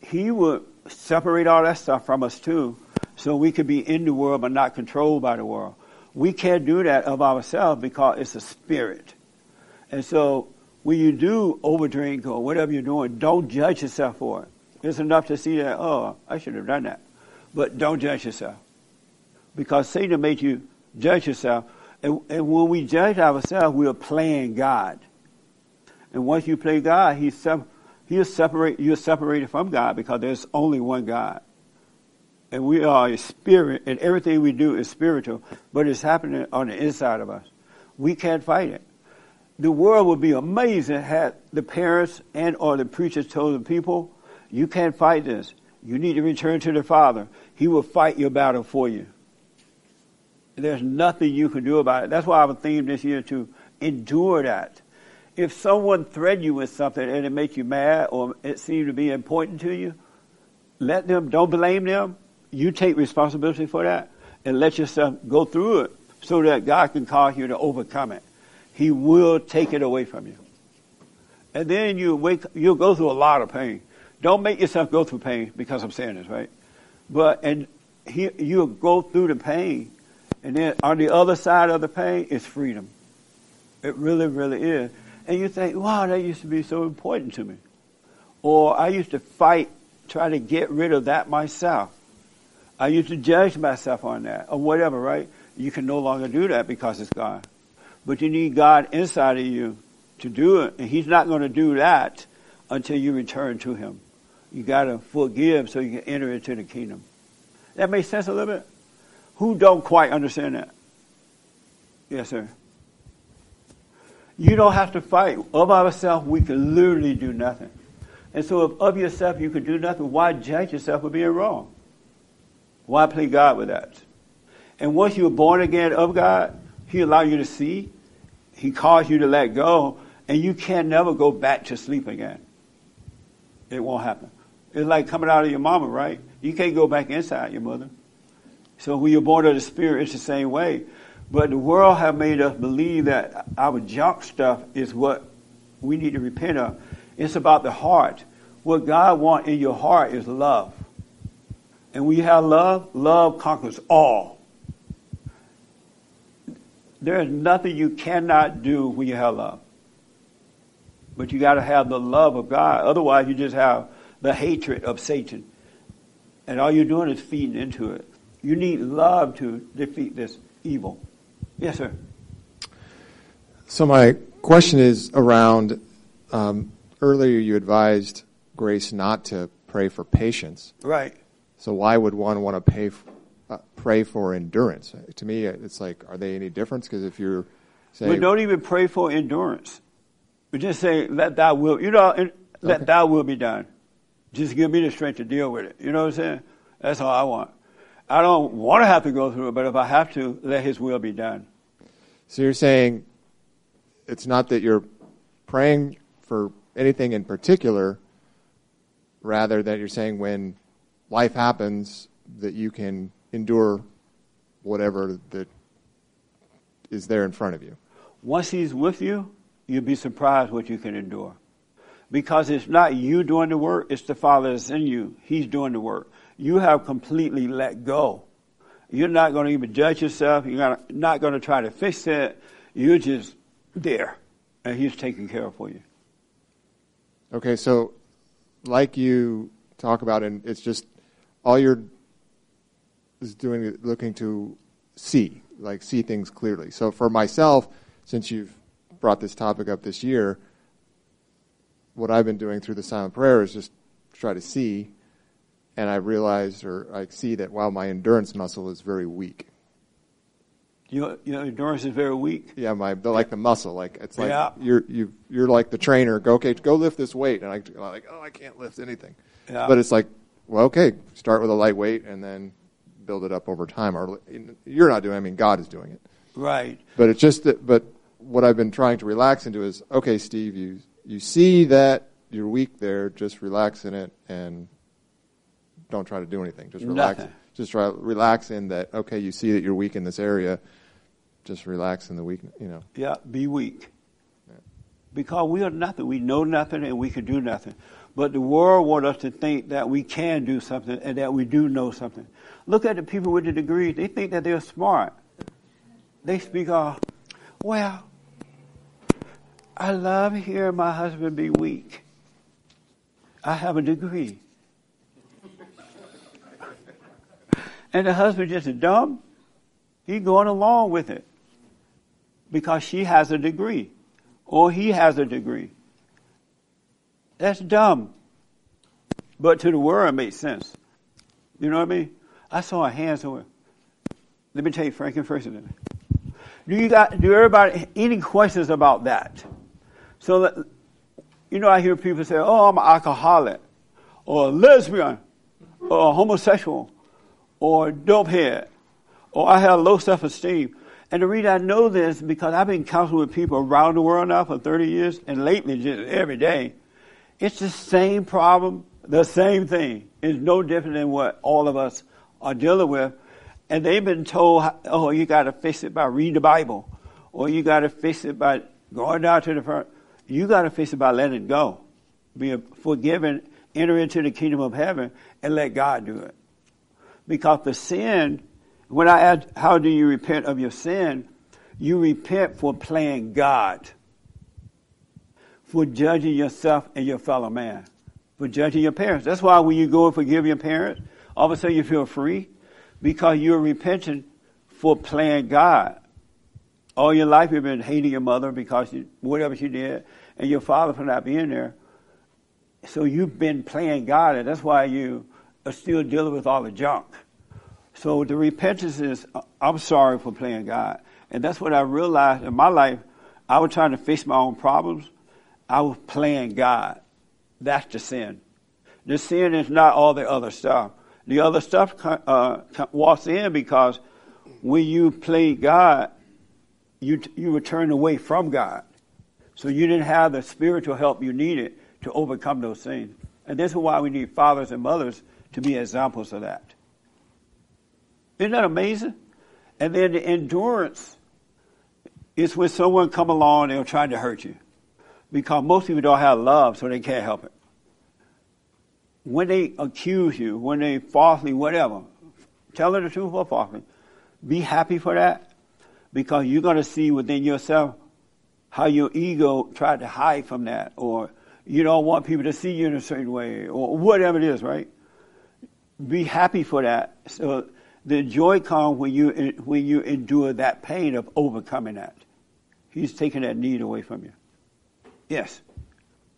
He would separate all that stuff from us too, so we could be in the world but not controlled by the world. We can't do that of ourselves because it's a spirit. And so when you do overdrink or whatever you're doing, don't judge yourself for it. It's enough to see that, oh, I should have done that. But don't judge yourself. Because Satan made you judge yourself. And, and when we judge ourselves, we are playing God. And once you play God, he's, he'll separate, you're separated from God because there's only one God. And we are a spirit, and everything we do is spiritual, but it's happening on the inside of us. We can't fight it. The world would be amazing had the parents and or the preachers told the people, you can't fight this. You need to return to the Father. He will fight your battle for you. There's nothing you can do about it. That's why I have a theme this year to endure that. If someone threatens you with something and it makes you mad or it seems to be important to you, let them, don't blame them. You take responsibility for that and let yourself go through it so that God can cause you to overcome it. He will take it away from you. And then you wake, you'll go through a lot of pain. Don't make yourself go through pain because I'm saying this, right? But, and he, you'll go through the pain. And then on the other side of the pain is freedom. It really, really is. And you think, wow, that used to be so important to me. Or I used to fight, try to get rid of that myself. I used to judge myself on that, or whatever, right? You can no longer do that because it's gone. But you need God inside of you to do it, and He's not going to do that until you return to Him. You got to forgive so you can enter into the kingdom. That makes sense a little bit. Who don't quite understand that? Yes, sir. You don't have to fight. Of ourselves, we can literally do nothing. And so if of yourself you could do nothing, why judge yourself for being wrong? Why play God with that? And once you're born again of God, He allows you to see. He calls you to let go. And you can never go back to sleep again. It won't happen. It's like coming out of your mama, right? You can't go back inside your mother. So when you're born of the Spirit, it's the same way. But the world have made us believe that our junk stuff is what we need to repent of. It's about the heart. What God wants in your heart is love. And when you have love, love conquers all. There is nothing you cannot do when you have love. But you got to have the love of God. Otherwise, you just have the hatred of Satan. And all you're doing is feeding into it. You need love to defeat this evil. Yes, sir. So my question is around um, earlier you advised Grace not to pray for patience. Right. So why would one want to pay, uh, pray for endurance? To me, it's like, are they any difference? Because if you're saying, we don't even pray for endurance. We just say, "Let Thy will," you know, let Okay. Thy will be done. Just give me the strength to deal with it. You know what I'm saying? That's all I want. I don't want to have to go through it, but if I have to, let His will be done. so you're saying it's not that you're praying for anything in particular, rather that you're saying when life happens that you can endure whatever that is there in front of you. Once He's with you, you'll be surprised what you can endure. Because it's not you doing the work, it's the Father that's in you. He's doing the work. You have completely let go. You're not going to even judge yourself. You're not- going to try to fix it. You're just there. And He's taking care of you. Okay, so like you talk about, and it's just all you're is doing looking to see, like see things clearly. So for myself, since you've brought this topic up this year, what I've been doing through the silent prayer is just try to see, and I realize or I see that wow, my endurance muscle is very weak. Your, your endurance is very weak. Yeah, my the, like the muscle, like it's like Yeah. you're you you're like the trainer. Go okay, go lift this weight, and I I'm like oh I can't lift anything. Yeah. But it's like well okay, start with a light weight and then build it up over time. Or you're not doing. I mean God is doing it. Right. But it's just that. But what I've been trying to relax into is okay, Steve. You you see that you're weak there, just relax in it and don't try to do anything. Just relax. Nothing. Just try relax in that. Okay, you see that you're weak in this area. Just relax in the weak. You know. Yeah, be weak. Because we are nothing. We know nothing and we can do nothing. But the world wants us to think that we can do something and that we do know something. Look at the people with the degrees. They think that they're smart. They speak of, well, I love hearing my husband be weak. I have a degree. And the husband just dumb. He going along with it because she has a degree or he has a degree. That's dumb. But to the world, it makes sense. You know what I mean? I saw a hand somewhere. Let me tell you, Frank and first. Do you got? Do everybody any questions about that? So that you know, I hear people say, "Oh, I'm an alcoholic, or a lesbian, or a homosexual, or a dopehead, or I have low self-esteem." And the reason I know this is because I've been counseling with people around the world now for 30 years, and lately just every day. It's the same problem, the same thing. It's no different than what all of us are dealing with. And they've been told, oh, you got to fix it by reading the Bible, or you got to fix it by going down to the front. You got to fix it by letting it go. Be forgiven, enter into the kingdom of heaven, and let God do it. Because the sin, when I ask, how do you repent of your sin? You repent for playing God, for judging yourself and your fellow man, for judging your parents. That's why when you go and forgive your parents, all of a sudden you feel free because you're repenting for playing God. All your life you've been hating your mother because you, whatever she did, and your father for not being there. So you've been playing God, and that's why you are still dealing with all the junk. So the repentance is, I'm sorry for playing God. And that's what I realized in my life. I was trying to fix my own problems. I was playing God. That's the sin. The sin is not all the other stuff. The other stuff uh, walks in because when you play God, you you were turned away from God, so you didn't have the spiritual help you needed to overcome those things. And this is why we need fathers and mothers to be examples of that. Isn't that amazing? And then the endurance is when someone come along and they're trying to hurt you, because most people don't have love, so they can't help it when they accuse you, when they falsely, whatever, tell them the truth or falsely, be happy for that because you're going to see within yourself how your ego tried to hide from that or you don't want people to see you in a certain way or whatever it is, right? Be happy for that. So the joy comes when you, when you endure that pain of overcoming that. He's taking that need away from you. Yes.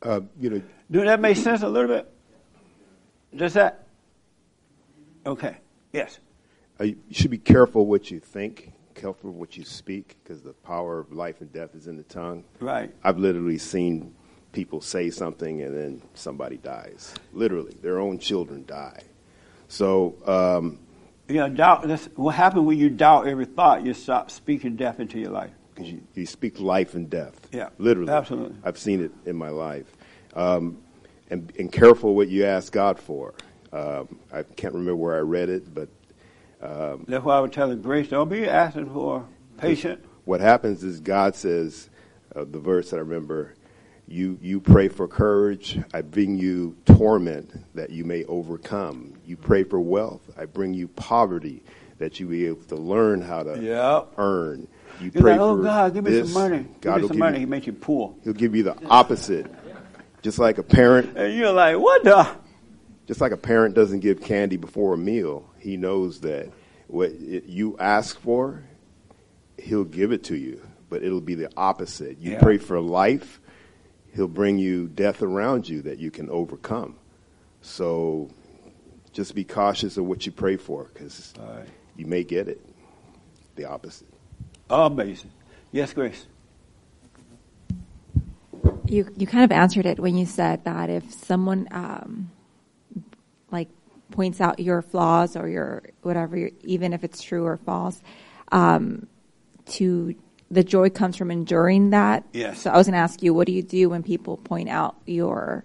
Uh, you know, do that make sense a little bit? Does that? Okay. Yes. Uh, you should be careful what you think, careful what you speak, because the power of life and death is in the tongue. Right. I've literally seen people say something and then somebody dies. Literally, their own children die. So. Um, yeah, doubt. That's what happens when you doubt every thought. You stop speaking death into your life. Because you, you speak life and death. Yeah. Literally. Absolutely. I've seen it in my life. Um, and, and careful what you ask God for. Um, I can't remember where I read it, but um, that's why I would tell the grace. Don't be asking for patient. What happens is God says, uh, the verse that I remember, you you pray for courage. I bring you torment that you may overcome. You pray for wealth. I bring you poverty that you be able to learn how to yep. earn. You You're pray like, oh for God, give me this. some money. God give me some money. you, he makes you poor. He'll give you the opposite. Just like a parent. And you're like, what the? Just like a parent doesn't give candy before a meal, he knows that what it, you ask for, he'll give it to you, but it'll be the opposite. You Yeah. pray for life, he'll bring you death around you that you can overcome. So just be cautious of what you pray for because you may get it. The opposite. Amazing. Yes, Grace. You you kind of answered it when you said that if someone um, like points out your flaws or your whatever, even if it's true or false, um, to the joy comes from enduring that. Yes. So I was going to ask you, what do you do when people point out your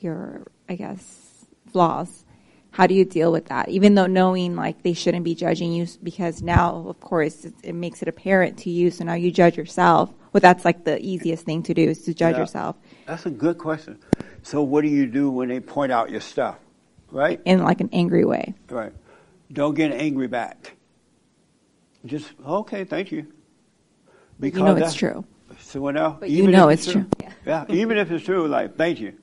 your, I guess, flaws. How do you deal with that? Even though knowing like they shouldn't be judging you because now, of course, it, it makes it apparent to you. So now you judge yourself. Well, that's like the easiest thing to do is to judge Yeah. yourself That's a good question. So what do you do when they point out your stuff? Right? in like an angry way. Right. Don't get angry back. Just okay, thank you. Because you know it's true. So what else? But you know it's true. Yeah. even if it's true, like thank you.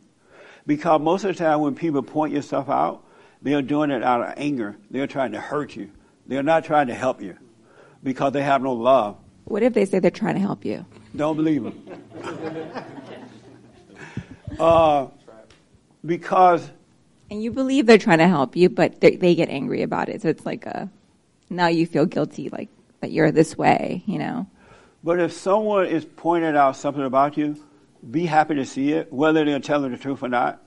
Because most of the time when people point your stuff out, they're doing it out of anger. They're trying to hurt you. They're not trying to help you because they have no love. What if they say they're trying to help you? Don't believe them. uh, because And you believe they're trying to help you, but they, they get angry about it. So it's like a, now you feel guilty, like that you're this way, you know? But if someone is pointing out something about you, be happy to see it, whether they're telling the truth or not.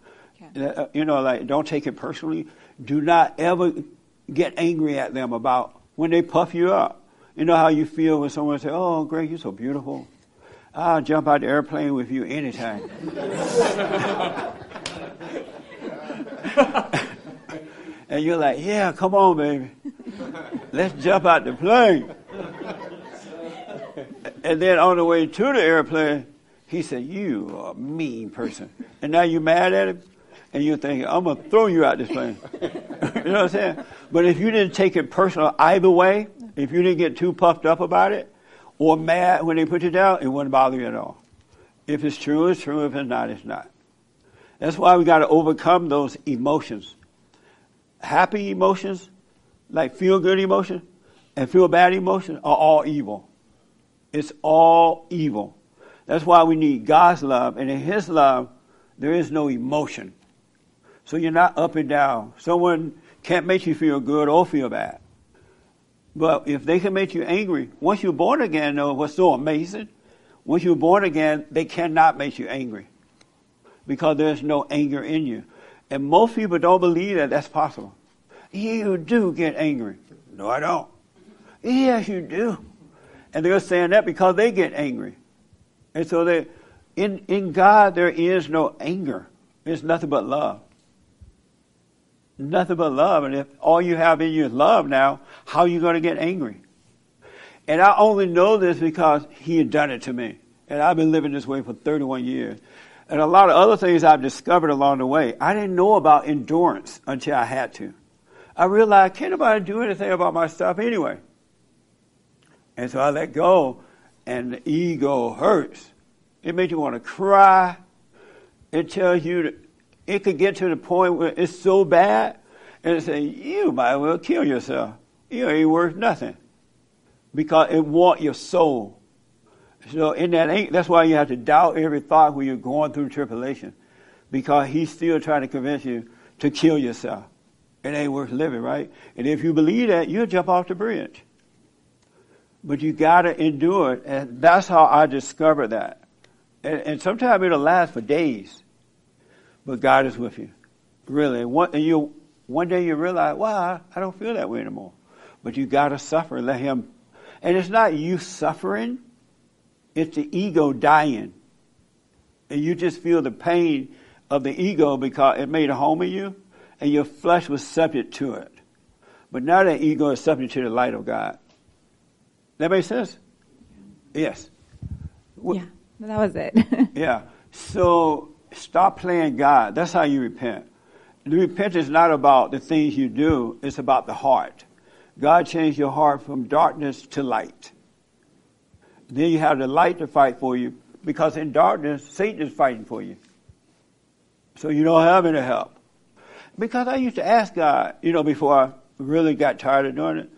Uh, You know, like don't take it personally. Do not ever get angry at them about when they puff you up. You know how you feel when someone says, "Oh, Greg, you're so beautiful. I'll jump out the airplane with you anytime." and you're like, "Yeah, come on, baby. Let's jump out the plane." And then on the way to the airplane, he said, You are a mean person. And now you're mad at him, and you're thinking, I'm going to throw you out this plane. you know what I'm saying? But if you didn't take it personal either way, if you didn't get too puffed up about it, or mad when they put you down, it wouldn't bother you at all. If it's true, it's true. If it's not, it's not. That's why we got to overcome those emotions. Happy emotions, like feel good emotion, and feel bad emotion are all evil. It's all evil. That's why we need God's love, and in His love, there is no emotion. So you're not up and down. Someone can't make you feel good or feel bad. But if they can make you angry, once you're born again, though, what's so amazing, once you're born again, they cannot make you angry because there's no anger in you. And most people don't believe that that's possible. You do get angry. No, I don't. Yes, you do. And they're saying that because they get angry. And so they, in, in God, there is no anger. It's nothing but love. Nothing but love. And if all you have in you is love now, how are you going to get angry? And I only know this because he had done it to me. And I've been living this way for 31 years. And a lot of other things I've discovered along the way. I didn't know about endurance until I had to. I realized can't nobody do anything about my stuff anyway. And so I let go, and the ego hurts. It makes you want to cry. It tells you it could get to the point where it's so bad, and it say you might as well kill yourself. You ain't worth nothing because it wants your soul. So in that ain't that's why you have to doubt every thought when you're going through tribulation, because he's still trying to convince you to kill yourself. It ain't worth living, right? And if you believe that, you'll jump off the bridge. But you gotta endure it, and that's how I discovered that. And, and sometimes it'll last for days, but God is with you, really. One, and you one day you realize, wow, I don't feel that way anymore. But you gotta suffer, let Him. And it's not you suffering; it's the ego dying, and you just feel the pain of the ego because it made a home in you, and your flesh was subject to it. But now that ego is subject to the light of God. That makes sense? Yes. Yeah, that was it. Yeah. So stop playing God. That's how you repent. The repentance is not about the things you do, it's about the heart. God changed your heart from darkness to light. Then you have the light to fight for you because in darkness, Satan is fighting for you. So you don't have any help. Because I used to ask God, you know, before I really got tired of doing it,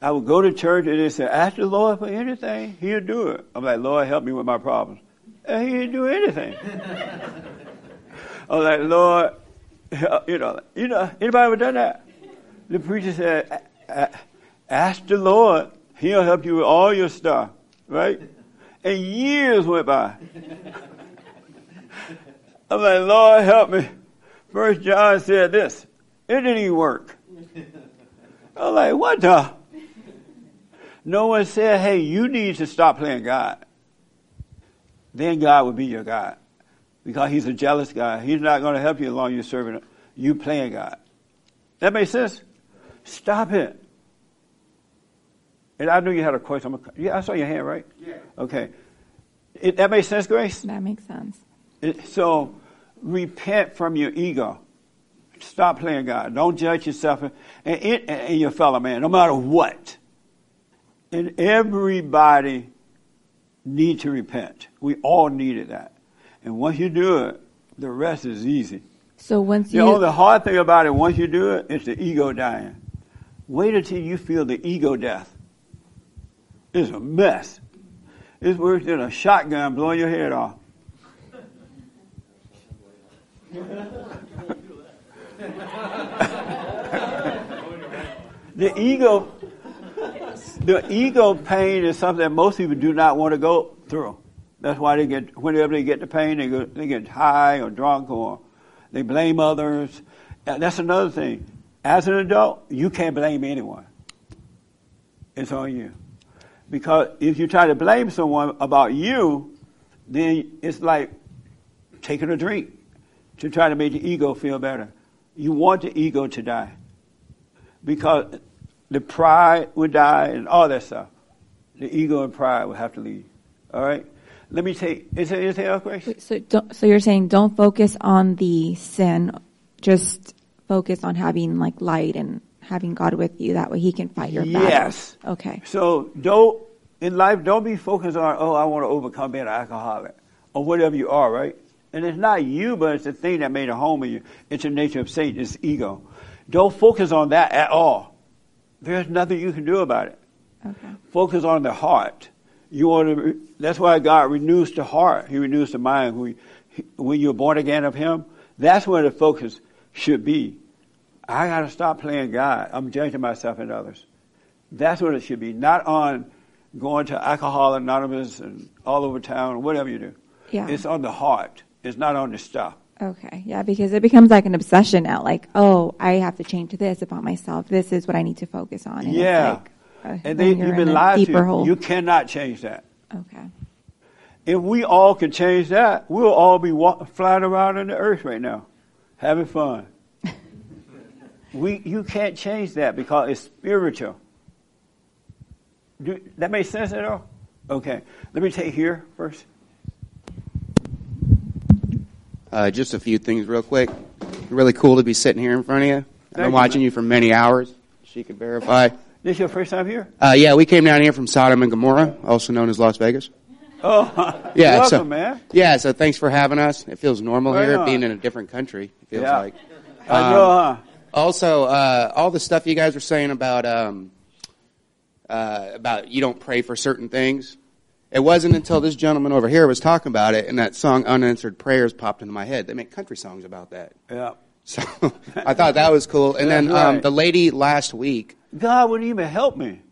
I would go to church and they say, ask the Lord for anything, He'll do it. I'm like, Lord, help me with my problems. And He didn't do anything. I'm like, Lord, you know, you know, anybody ever done that? The preacher said, "A- a- ask the Lord, He'll help you with all your stuff, right? And years went by. I'm like, Lord, help me. First John said this. It didn't even work. I'm like, what the? No one said, hey, you need to stop playing God. Then God would be your God. because he's a jealous God. He's not going to help you as long as you're serving you playing God. That makes sense? Stop it. And I knew you had a question. Yeah, I saw your hand, right? Yeah. Okay. It, that makes sense, Grace? That makes sense. It, so repent from your ego. Stop playing God. Don't judge yourself and, and, and your fellow man, no matter what. And everybody need to repent. We all needed that. And once you do it, the rest is easy. So once you, you know, the hard thing about it, once you do it, it's the ego dying. Wait until you feel the ego death. It's a mess. It's worse than a shotgun blowing your head off. the ego, the ego pain is something that most people do not want to go through. That's why they get, whenever they get the pain, they, go, they get high or drunk or they blame others. That's another thing. As an adult, you can't blame anyone. It's on you. Because if you try to blame someone about you, then it's like taking a drink to try to make the ego feel better. You want the ego to die. Because the pride would die and all that stuff. The ego and pride would have to leave. All right? Let me take, is there anything else, Grace? So, so you're saying don't focus on the sin, just focus on having like light and having God with you. That way He can fight your battles. Yes. Okay. So don't in life, don't be focused on oh, I want to overcome being an alcoholic or whatever you are, right? And it's not you, but it's the thing that made a home of you. It's the nature of Satan. It's ego. Don't focus on that at all. There's nothing you can do about it. Okay. Focus on the heart. You want to. That's why God renews the heart. He renews the mind. When, when you're born again of Him, that's where the focus should be. I got to stop playing God. I'm judging myself and others. That's what it should be. Not on going to Alcohol Anonymous and all over town, or whatever you do. Yeah. It's on the heart. It's not on the stuff. Okay, yeah, because it becomes like an obsession now. Like, oh, I have to change this about myself. This is what I need to focus on. And yeah. Like, uh, and then you've been lied to. hole. You cannot change that. Okay. If we all could change that, we'll all be walk, flying around on the earth right now, having fun. We, you can't change that because it's spiritual. Do, that make sense at all? Okay. Let me take here first. Uh, just a few things real quick. Really cool to be sitting here in front of you. I've been watching you for many hours. She could verify. This your first time here? Uh, yeah, we came down here from Sodom and Gomorrah, also known as Las Vegas. Oh, Yeah, welcome, so man. yeah, so thanks for having us. It feels normal Right here, on. being in a different country. It feels Yeah. like. I know, huh? Also, uh, all the stuff you guys were saying about um, uh, about you don't pray for certain things. It wasn't until this gentleman over here was talking about it, and that song "Unanswered Prayers" popped into my head. They make country songs about that. Yeah. So I thought that was cool. And then um, right. the lady last week, God wouldn't even help me.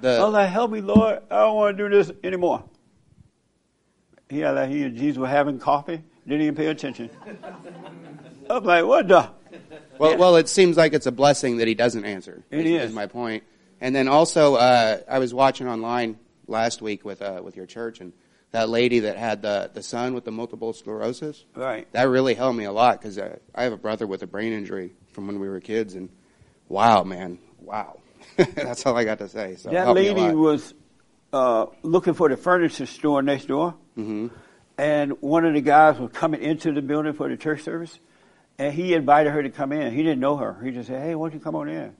the I was like, help me, Lord. I don't want to do this anymore. He like he and Jesus were having coffee. Didn't even pay attention. I'm like, what the? Well, well, it seems like it's a blessing that he doesn't answer. It is, is. my point. And then also, uh, I was watching online last week with uh, with your church, and that lady that had the the son with the multiple sclerosis. Right. That really helped me a lot because uh, I have a brother with a brain injury from when we were kids, and wow, man, wow. That's all I got to say. So that helped me a lady was uh, looking for the furniture store next door, Mhm. and one of the guys was coming into the building for the church service, and he invited her to come in. He didn't know her. He just said, "Hey, why don't you come on in?"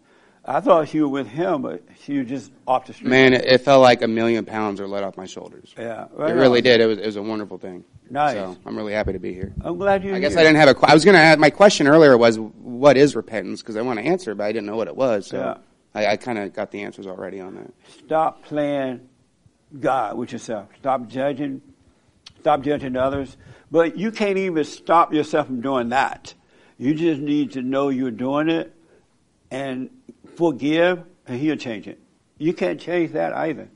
I thought she was with him, but she was just off the street. Man, it, it felt like a million pounds were let off my shoulders. Yeah, it right really did. It was, it was a wonderful thing. Nice. So I'm really happy to be here. I'm glad you're I guess here. I didn't have a. I was going to add my question earlier was what is repentance because I want to answer, but I didn't know what it was. So Yeah. I, I kind of got the answers already on that. Stop playing God with yourself. Stop judging. Stop judging others. But you can't even stop yourself from doing that. You just need to know you're doing it and forgive, and He'll change it. You can't change that either.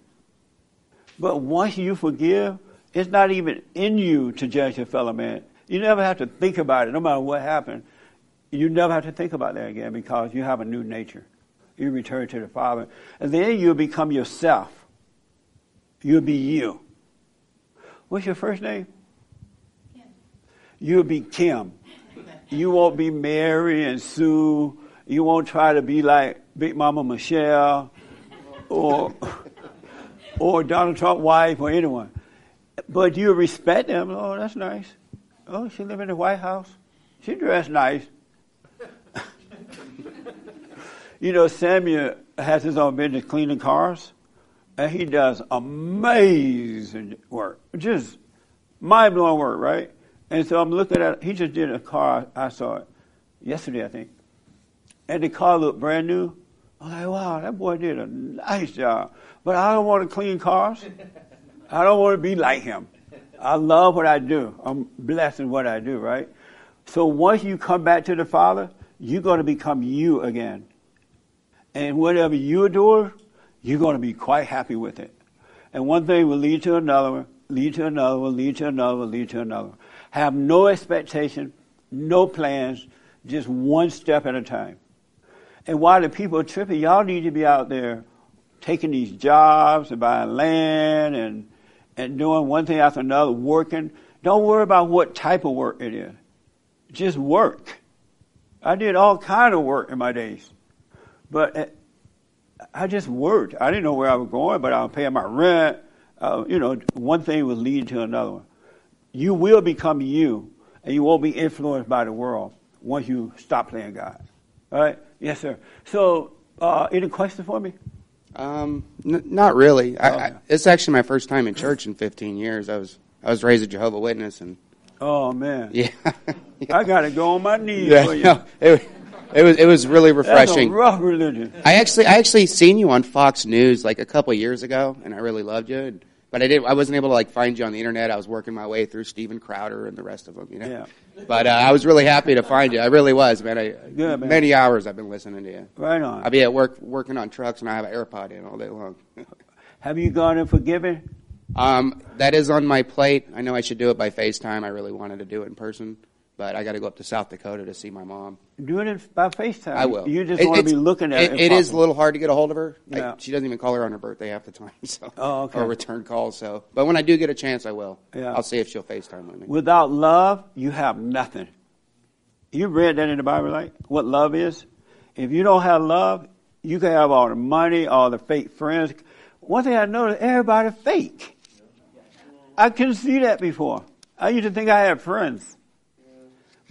But once you forgive, it's not even in you to judge your fellow man. You never have to think about it, no matter what happened. You never have to think about that again because you have a new nature. You return to the Father. And then you'll become yourself. You'll be you. What's your first name? Kim. You'll be Kim. You won't be Mary and Sue. You won't try to be like Big Mama Michelle or or Donald Trump's wife or anyone. But you respect them. Oh, that's nice. Oh, she live in the White House. She dressed nice. you know, Samuel has his own business cleaning cars, and he does amazing work. Just mind blowing work, right? And so I'm looking at. He just did a car. I saw it yesterday, I think, and the car looked brand new. I'm like, wow, that boy did a nice job. But I don't want to clean cars. I don't want to be like him. I love what I do. I'm blessed in what I do, right? So once you come back to the Father, you're going to become you again. And whatever you adore, you're going to be quite happy with it. And one thing will lead to another lead to another lead to another lead to another. Have no expectation, no plans, just one step at a time. And while the people are tripping, y'all need to be out there taking these jobs and buying land and and doing one thing after another, working. Don't worry about what type of work it is. Just work. I did all kind of work in my days, but uh, I just worked. I didn't know where I was going, but I was paying my rent. Uh, you know, one thing was leading to another one. You will become you, and you won't be influenced by the world once you stop playing God. All right? Yes, sir. So, uh, any questions for me? Um, n- not really. I, I, it's actually my first time in church in 15 years. I was I was raised a Jehovah Witness, and Oh man. Yeah. I got to go on my knees yeah, for you. no, it, it was it was really That's a refreshing. rough religion. I actually I actually seen you on Fox News like a couple years ago, and I really loved you. But I didn't. I wasn't able to like find you on the internet. I was working my way through Steven Crowder and the rest of them, you know. Yeah. But uh, I was really happy to find you. I really was, man. I, Good, man. Many hours I've been listening to you. Right on. I'll be at work working on trucks, and I have an AirPod in all day long. Have you gone and forgiven? Um, that is on my plate. I know I should do it by FaceTime. I really wanted to do it in person, but I got to go up to South Dakota to see my mom. Do it by FaceTime. I will. You just It- want to be looking at it. it. It is a little hard to get a hold of her. I- she doesn't even call her on her birthday half the time. So, Oh, okay. or return calls. So, but when I do get a chance, I will. Yeah. I'll see if she'll FaceTime with me. Without love, you have nothing. You read that in the Bible, right? What love is? If you don't have love, you can have all the money, all the fake friends. One thing I noticed, everybody fake. I couldn't see that before. I used to think I had friends.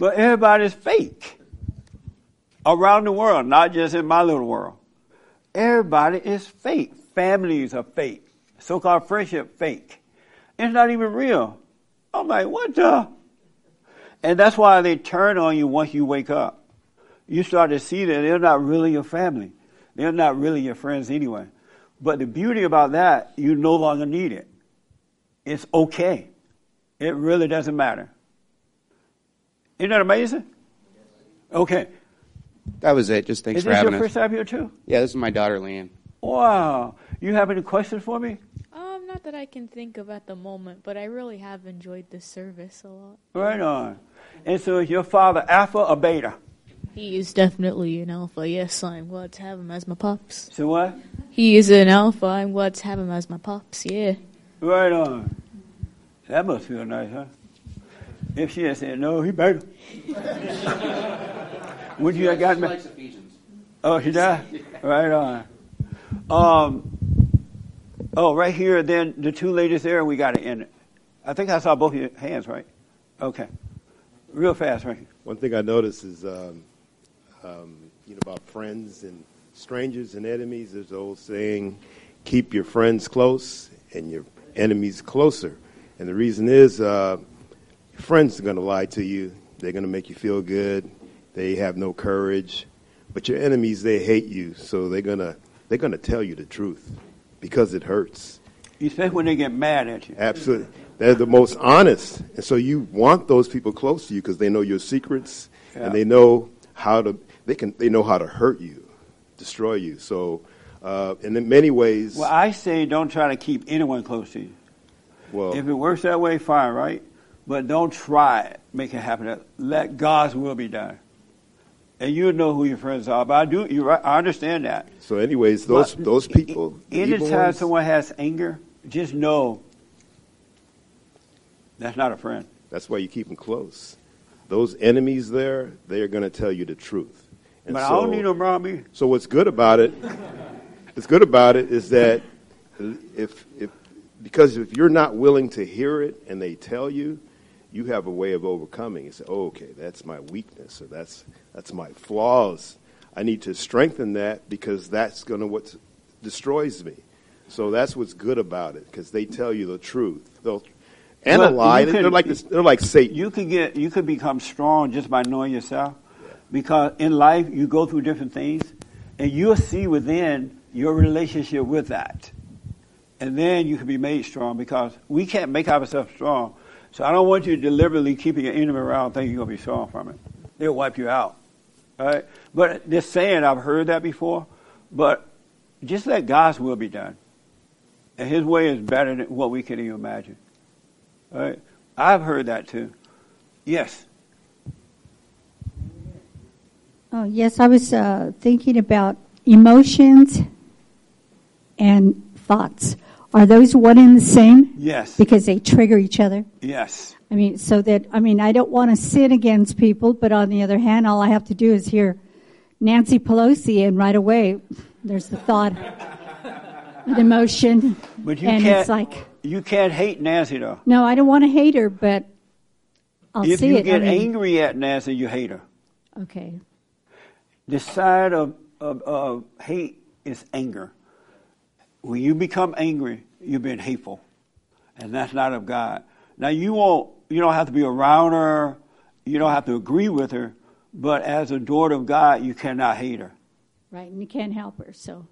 But everybody's fake. Around the world, not just in my little world. Everybody is fake. Families are fake. So-called friendship fake. It's not even real. I'm like, what the? And that's why they turn on you once you wake up. You start to see that they're not really your family. They're not really your friends anyway. But the beauty about that, you no longer need it. It's okay. It really doesn't matter. Isn't that amazing? Okay. That was it. Just thanks Is for this your first time here too? Yeah, this is my daughter, Leanne. Wow. You have any questions for me? Um, not that I can think of at the moment, but I really have enjoyed this service a lot. Right on. And so is your father alpha or beta? He is definitely an alpha. Yes, I'm glad to have him as my pops. So what? He is an alpha. I'm glad to have him as my pops. Yeah. Right on. That must feel nice, huh? If she had said no, he better. Would you have gotten me? Oh, she died? Right on. Um, oh, right here, then the two ladies there, we got to end it. I think I saw both your hands, right? Okay. Real fast, right. One thing I noticed is, um, um, you know, about friends and strangers and enemies. There's the old saying, "Keep your friends close and your enemies closer." And the reason is, uh, your friends are going to lie to you. They're going to make you feel good. They have no courage. But your enemies, they hate you, so they're gonna they're gonna tell you the truth because it hurts. You say when they get mad at you. Absolutely. They're the most honest. And so you want those people close to you because they know your secrets Yeah. and they know how to they can they know how to hurt you, destroy you. So uh, and in many ways Well, I say don't try to keep anyone close to you. well If it works that way, fine, right? But don't try it. Make it happen. Let God's will be done. And you know who your friends are. But I do. You right. I understand that. so anyways those But those people Anytime someone has anger, just know that's not a friend. that's why you keep them close. those enemies there, they are going to tell you the truth. And But I don't need them around me. So what's good about it? What's good about it is that if if because if you're not willing to hear it and they tell you, you have a way of overcoming. You say, oh, okay, that's my weakness, or that's that's my flaws. I need to strengthen that because that's going to what destroys me. So that's what's good about it because they tell you the truth. They'll and Well, a lie. you They're like this, they're like Satan. You could get you could become strong just by knowing yourself, because in life you go through different things, and you'll see within your relationship with that, and then you can be made strong. Because we can't make ourselves strong, so I don't want you deliberately keeping your enemy around thinking you're gonna be strong from it. They'll wipe you out, all right? But this saying I've heard that before, but just let God's will be done, and His way is better than what we can even imagine. All right? I've heard that too. Yes. Oh, yes, I was uh, thinking about emotions and thoughts. Are those one and the same? Yes. Because they trigger each other? Yes. I mean, so that, I mean, I don't want to sin against people, but on the other hand, all I have to do is hear Nancy Pelosi and right away there's the thought, an emotion. But you and can't. it's like, you can't hate Nancy though. no, I don't want to hate her, but I'll if see you it. get I mean, angry at Nancy, you hate her. Okay. The side of, of, of hate is anger. When you become angry, you've been hateful, and that's not of God. Now you won't. You don't have to be around her. You don't have to agree with her. But as a daughter of God, you cannot hate her. Right, and you can't help her, so,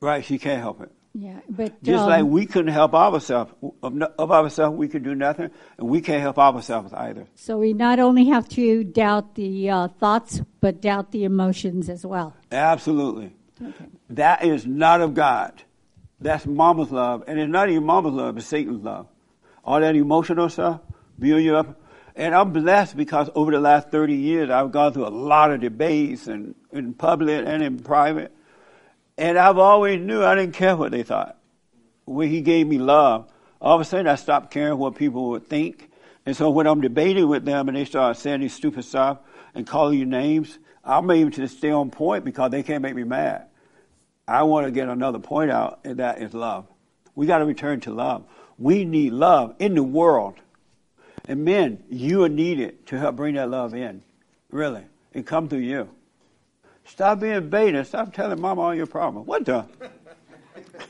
Right? She can't help it. yeah. But, Just um, like we couldn't help ourselves. Of, of ourselves, we could do nothing, and we can't help ourselves either. So we not only have to doubt the uh, thoughts, but doubt the emotions as well. Absolutely. Okay. That is not of God. That's mama's love. And it's not even mama's love, it's Satan's love. All that emotional stuff, build you up. And I'm blessed because over the last 30 years, I've gone through a lot of debates and in public and in private. And I've always knew I didn't care what they thought. When he gave me love, all of a sudden I stopped caring what people would think. And so when I'm debating with them and they start saying these stupid stuff and calling you names, I'm able to stay on point because they can't make me mad. I want to get another point out, and that is love. We got to return to love. We need love in the world. And men, you are needed to help bring that love in. Really. and come through you. Stop being beta. Stop telling mama all your problems. What the?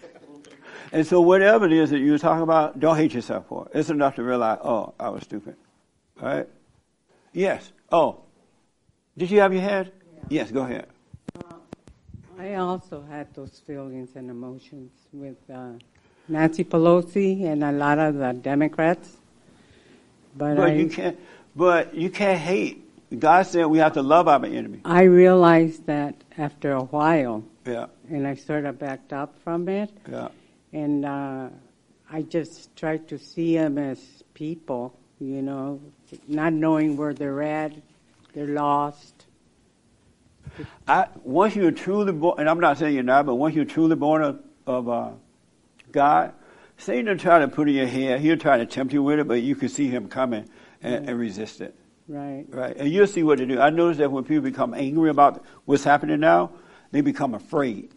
and so whatever it is that you were talking about, don't hate yourself for it. It's enough to realize, oh, I was stupid. All right? Yes. Oh. Did you have your hand? Yes, go ahead. I also had those feelings and emotions with uh, Nancy Pelosi and a lot of the Democrats. But, But I, you can't. But you can't hate. God said we have to love our enemy. I realized that after a while, Yeah. and I sort of backed up from it. Yeah. And uh, I just tried to see them as people, you know, not knowing where they're at, they're lost. I, once you're truly born, and I'm not saying you're not, but once you're truly born of, of uh, God, Satan will try to put in your head. He'll try to tempt you with it, but you can see him coming and, and resist it. Right. Right. And you'll see what to do. I notice that when people become angry about what's happening now, they become afraid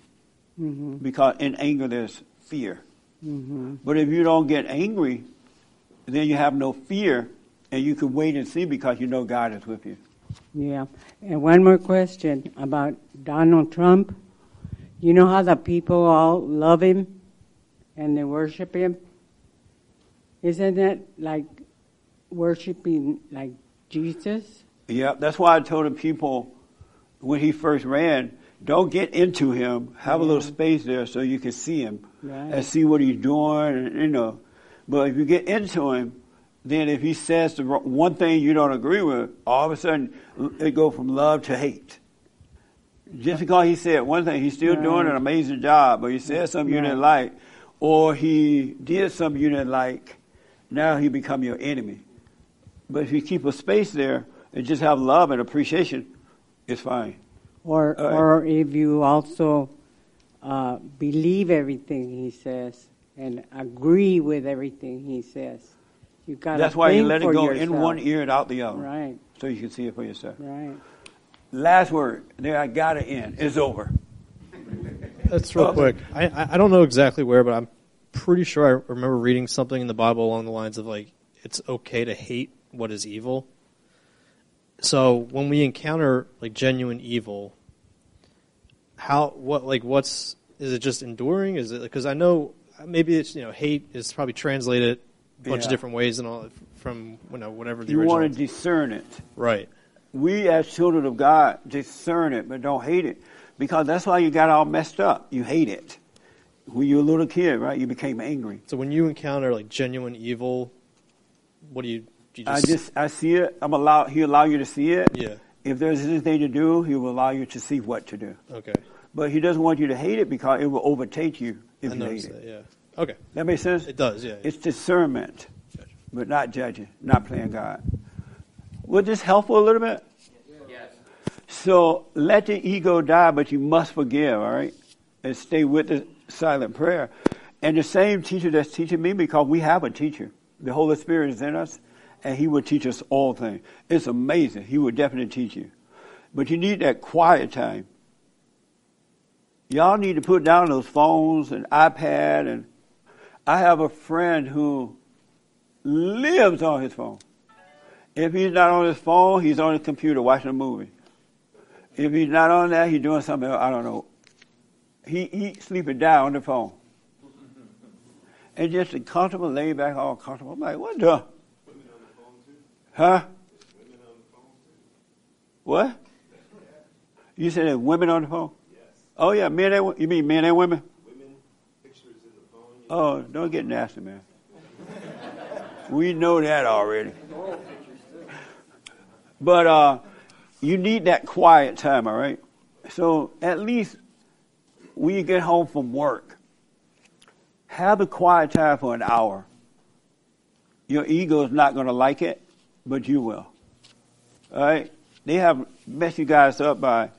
hmm because in anger there's fear. hmm But if you don't get angry, then you have no fear, and you can wait and see because you know God is with you. Yeah. And one more question about Donald Trump. You know how the people all love him and they worship him? Isn't that like worshiping like Jesus? Yeah, that's why I told the people when he first ran, don't get into him. Have a little space there so you can see him Right. and see what he's doing, and, you know. But if you get into him, then if he says the one thing you don't agree with, all of a sudden it go from love to hate. Just because he said one thing, he's still doing an amazing job, but he said something you didn't like, or he did something you didn't like. Now he become your enemy. But if you keep a space there and just have love and appreciation, it's fine. Or, right. or if you also uh, believe everything he says and agree with everything he says, You got That's why you let it for go in one ear and out the other. Right. So you can see it for yourself. Right. Last word. There, I got to end. It's over. That's real quick. I, I I don't know exactly where, but I'm pretty sure I remember reading something in the Bible along the lines of like it's okay to hate what is evil. So when we encounter like genuine evil, how what like what's is it just enduring? Is it because I know maybe it's you know hate is probably translated a bunch Yeah. of different ways and all from you know whatever the You original. want to discern it. Right. We as children of God discern it, but don't hate it. Because that's why you got all messed up. You hate it. When you were a little kid, right, you became angry. So when you encounter like genuine evil, what do you? Do you I just, just I see it. I'm allow he allow you to see it. Yeah. If there's anything to do, he will allow you to see what to do. Okay. But he doesn't want you to hate it because it will overtake you if I you hate noticed it. Yeah. Okay. That makes sense? It does. Yeah. It's discernment, but not judging, not playing God. Was this helpful a little bit? Yes. So let the ego die, but you must forgive, all right? And stay with the silent prayer. And the same teacher that's teaching me, because we have a teacher. The Holy Spirit is in us, and He will teach us all things. It's amazing. He will definitely teach you. But you need that quiet time. Y'all need to put down those phones and iPad and I have a friend who lives on his phone. If he's not on his phone, he's on his computer watching a movie. If he's not on that, he's doing something else. I don't know. He he sleeping down on the phone. And just a comfortable, lay back, all comfortable. I'm like, what the? Huh? What? You said there's women on the phone? Oh yeah, men and you mean men and women? Oh, don't get nasty, man. we know that already. But uh, you need that quiet time, all right? So at least when you get home from work, have a quiet time for an hour. Your ego is not going to like it, but you will. All right? They have messed you guys up by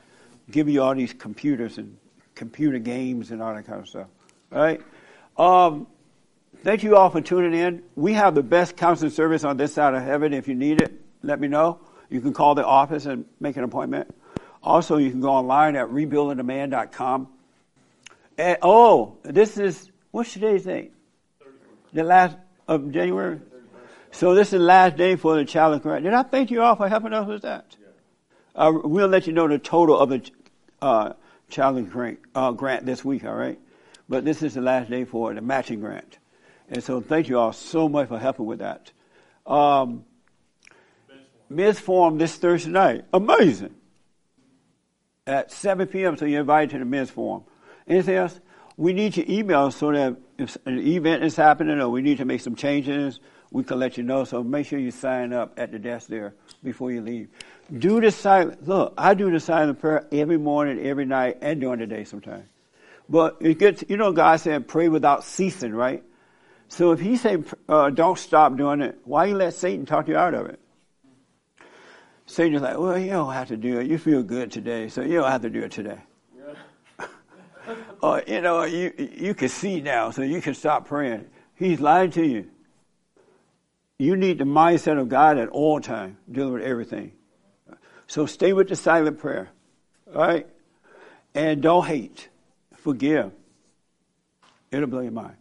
giving you all these computers and computer games and all that kind of stuff. All right? Um, thank you all for tuning in. We have the best counseling service on this side of heaven. If you need it, let me know. You can call the office and make an appointment. Also, you can go online at rebuildingtheman.com. And, oh, this is, what's today's date? The last of January? So this is the last day for the challenge grant. Did I thank you all for helping us with that? Uh, we'll let you know the total of the uh, challenge grant, uh, grant this week, all right? But this is the last day for the matching grant. And so thank you all so much for helping with that. Um, Ms. Forum this Thursday night. Amazing. At 7 p.m., so you're invited to the Ms. Forum. Anything else? We need your email so that if an event is happening or we need to make some changes, we can let you know. So make sure you sign up at the desk there before you leave. Do the silent, look, I do the silent prayer every morning, every night, and during the day sometimes. But it gets, you know, God said pray without ceasing, right? So if he say uh, don't stop doing it, why you let Satan talk you out of it? Satan's like, well, you don't have to do it. You feel good today, so you don't have to do it today. or you know, you you can see now, so you can stop praying. He's lying to you. You need the mindset of God at all times, dealing with everything. So stay with the silent prayer, all right? And don't hate. Forgive. It'll blow your mind.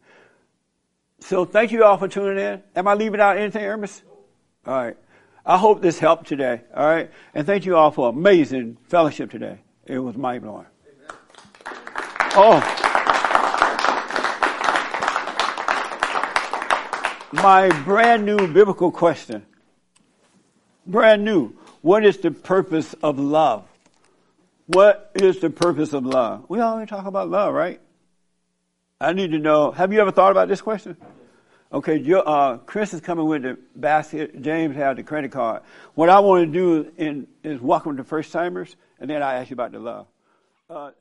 So thank you all for tuning in. Am I leaving out anything, Hermes? All right. I hope this helped today. All right. And thank you all for amazing fellowship today. It was mind blowing. Oh. My brand new biblical question. Brand new. What is the purpose of love? What is the purpose of love? We always talk about love, right? I need to know. Have you ever thought about this question? Okay, uh, Chris is coming with the basket. James had the credit card. What I want to do in, is welcome the first timers, and then I ask you about the love. Uh,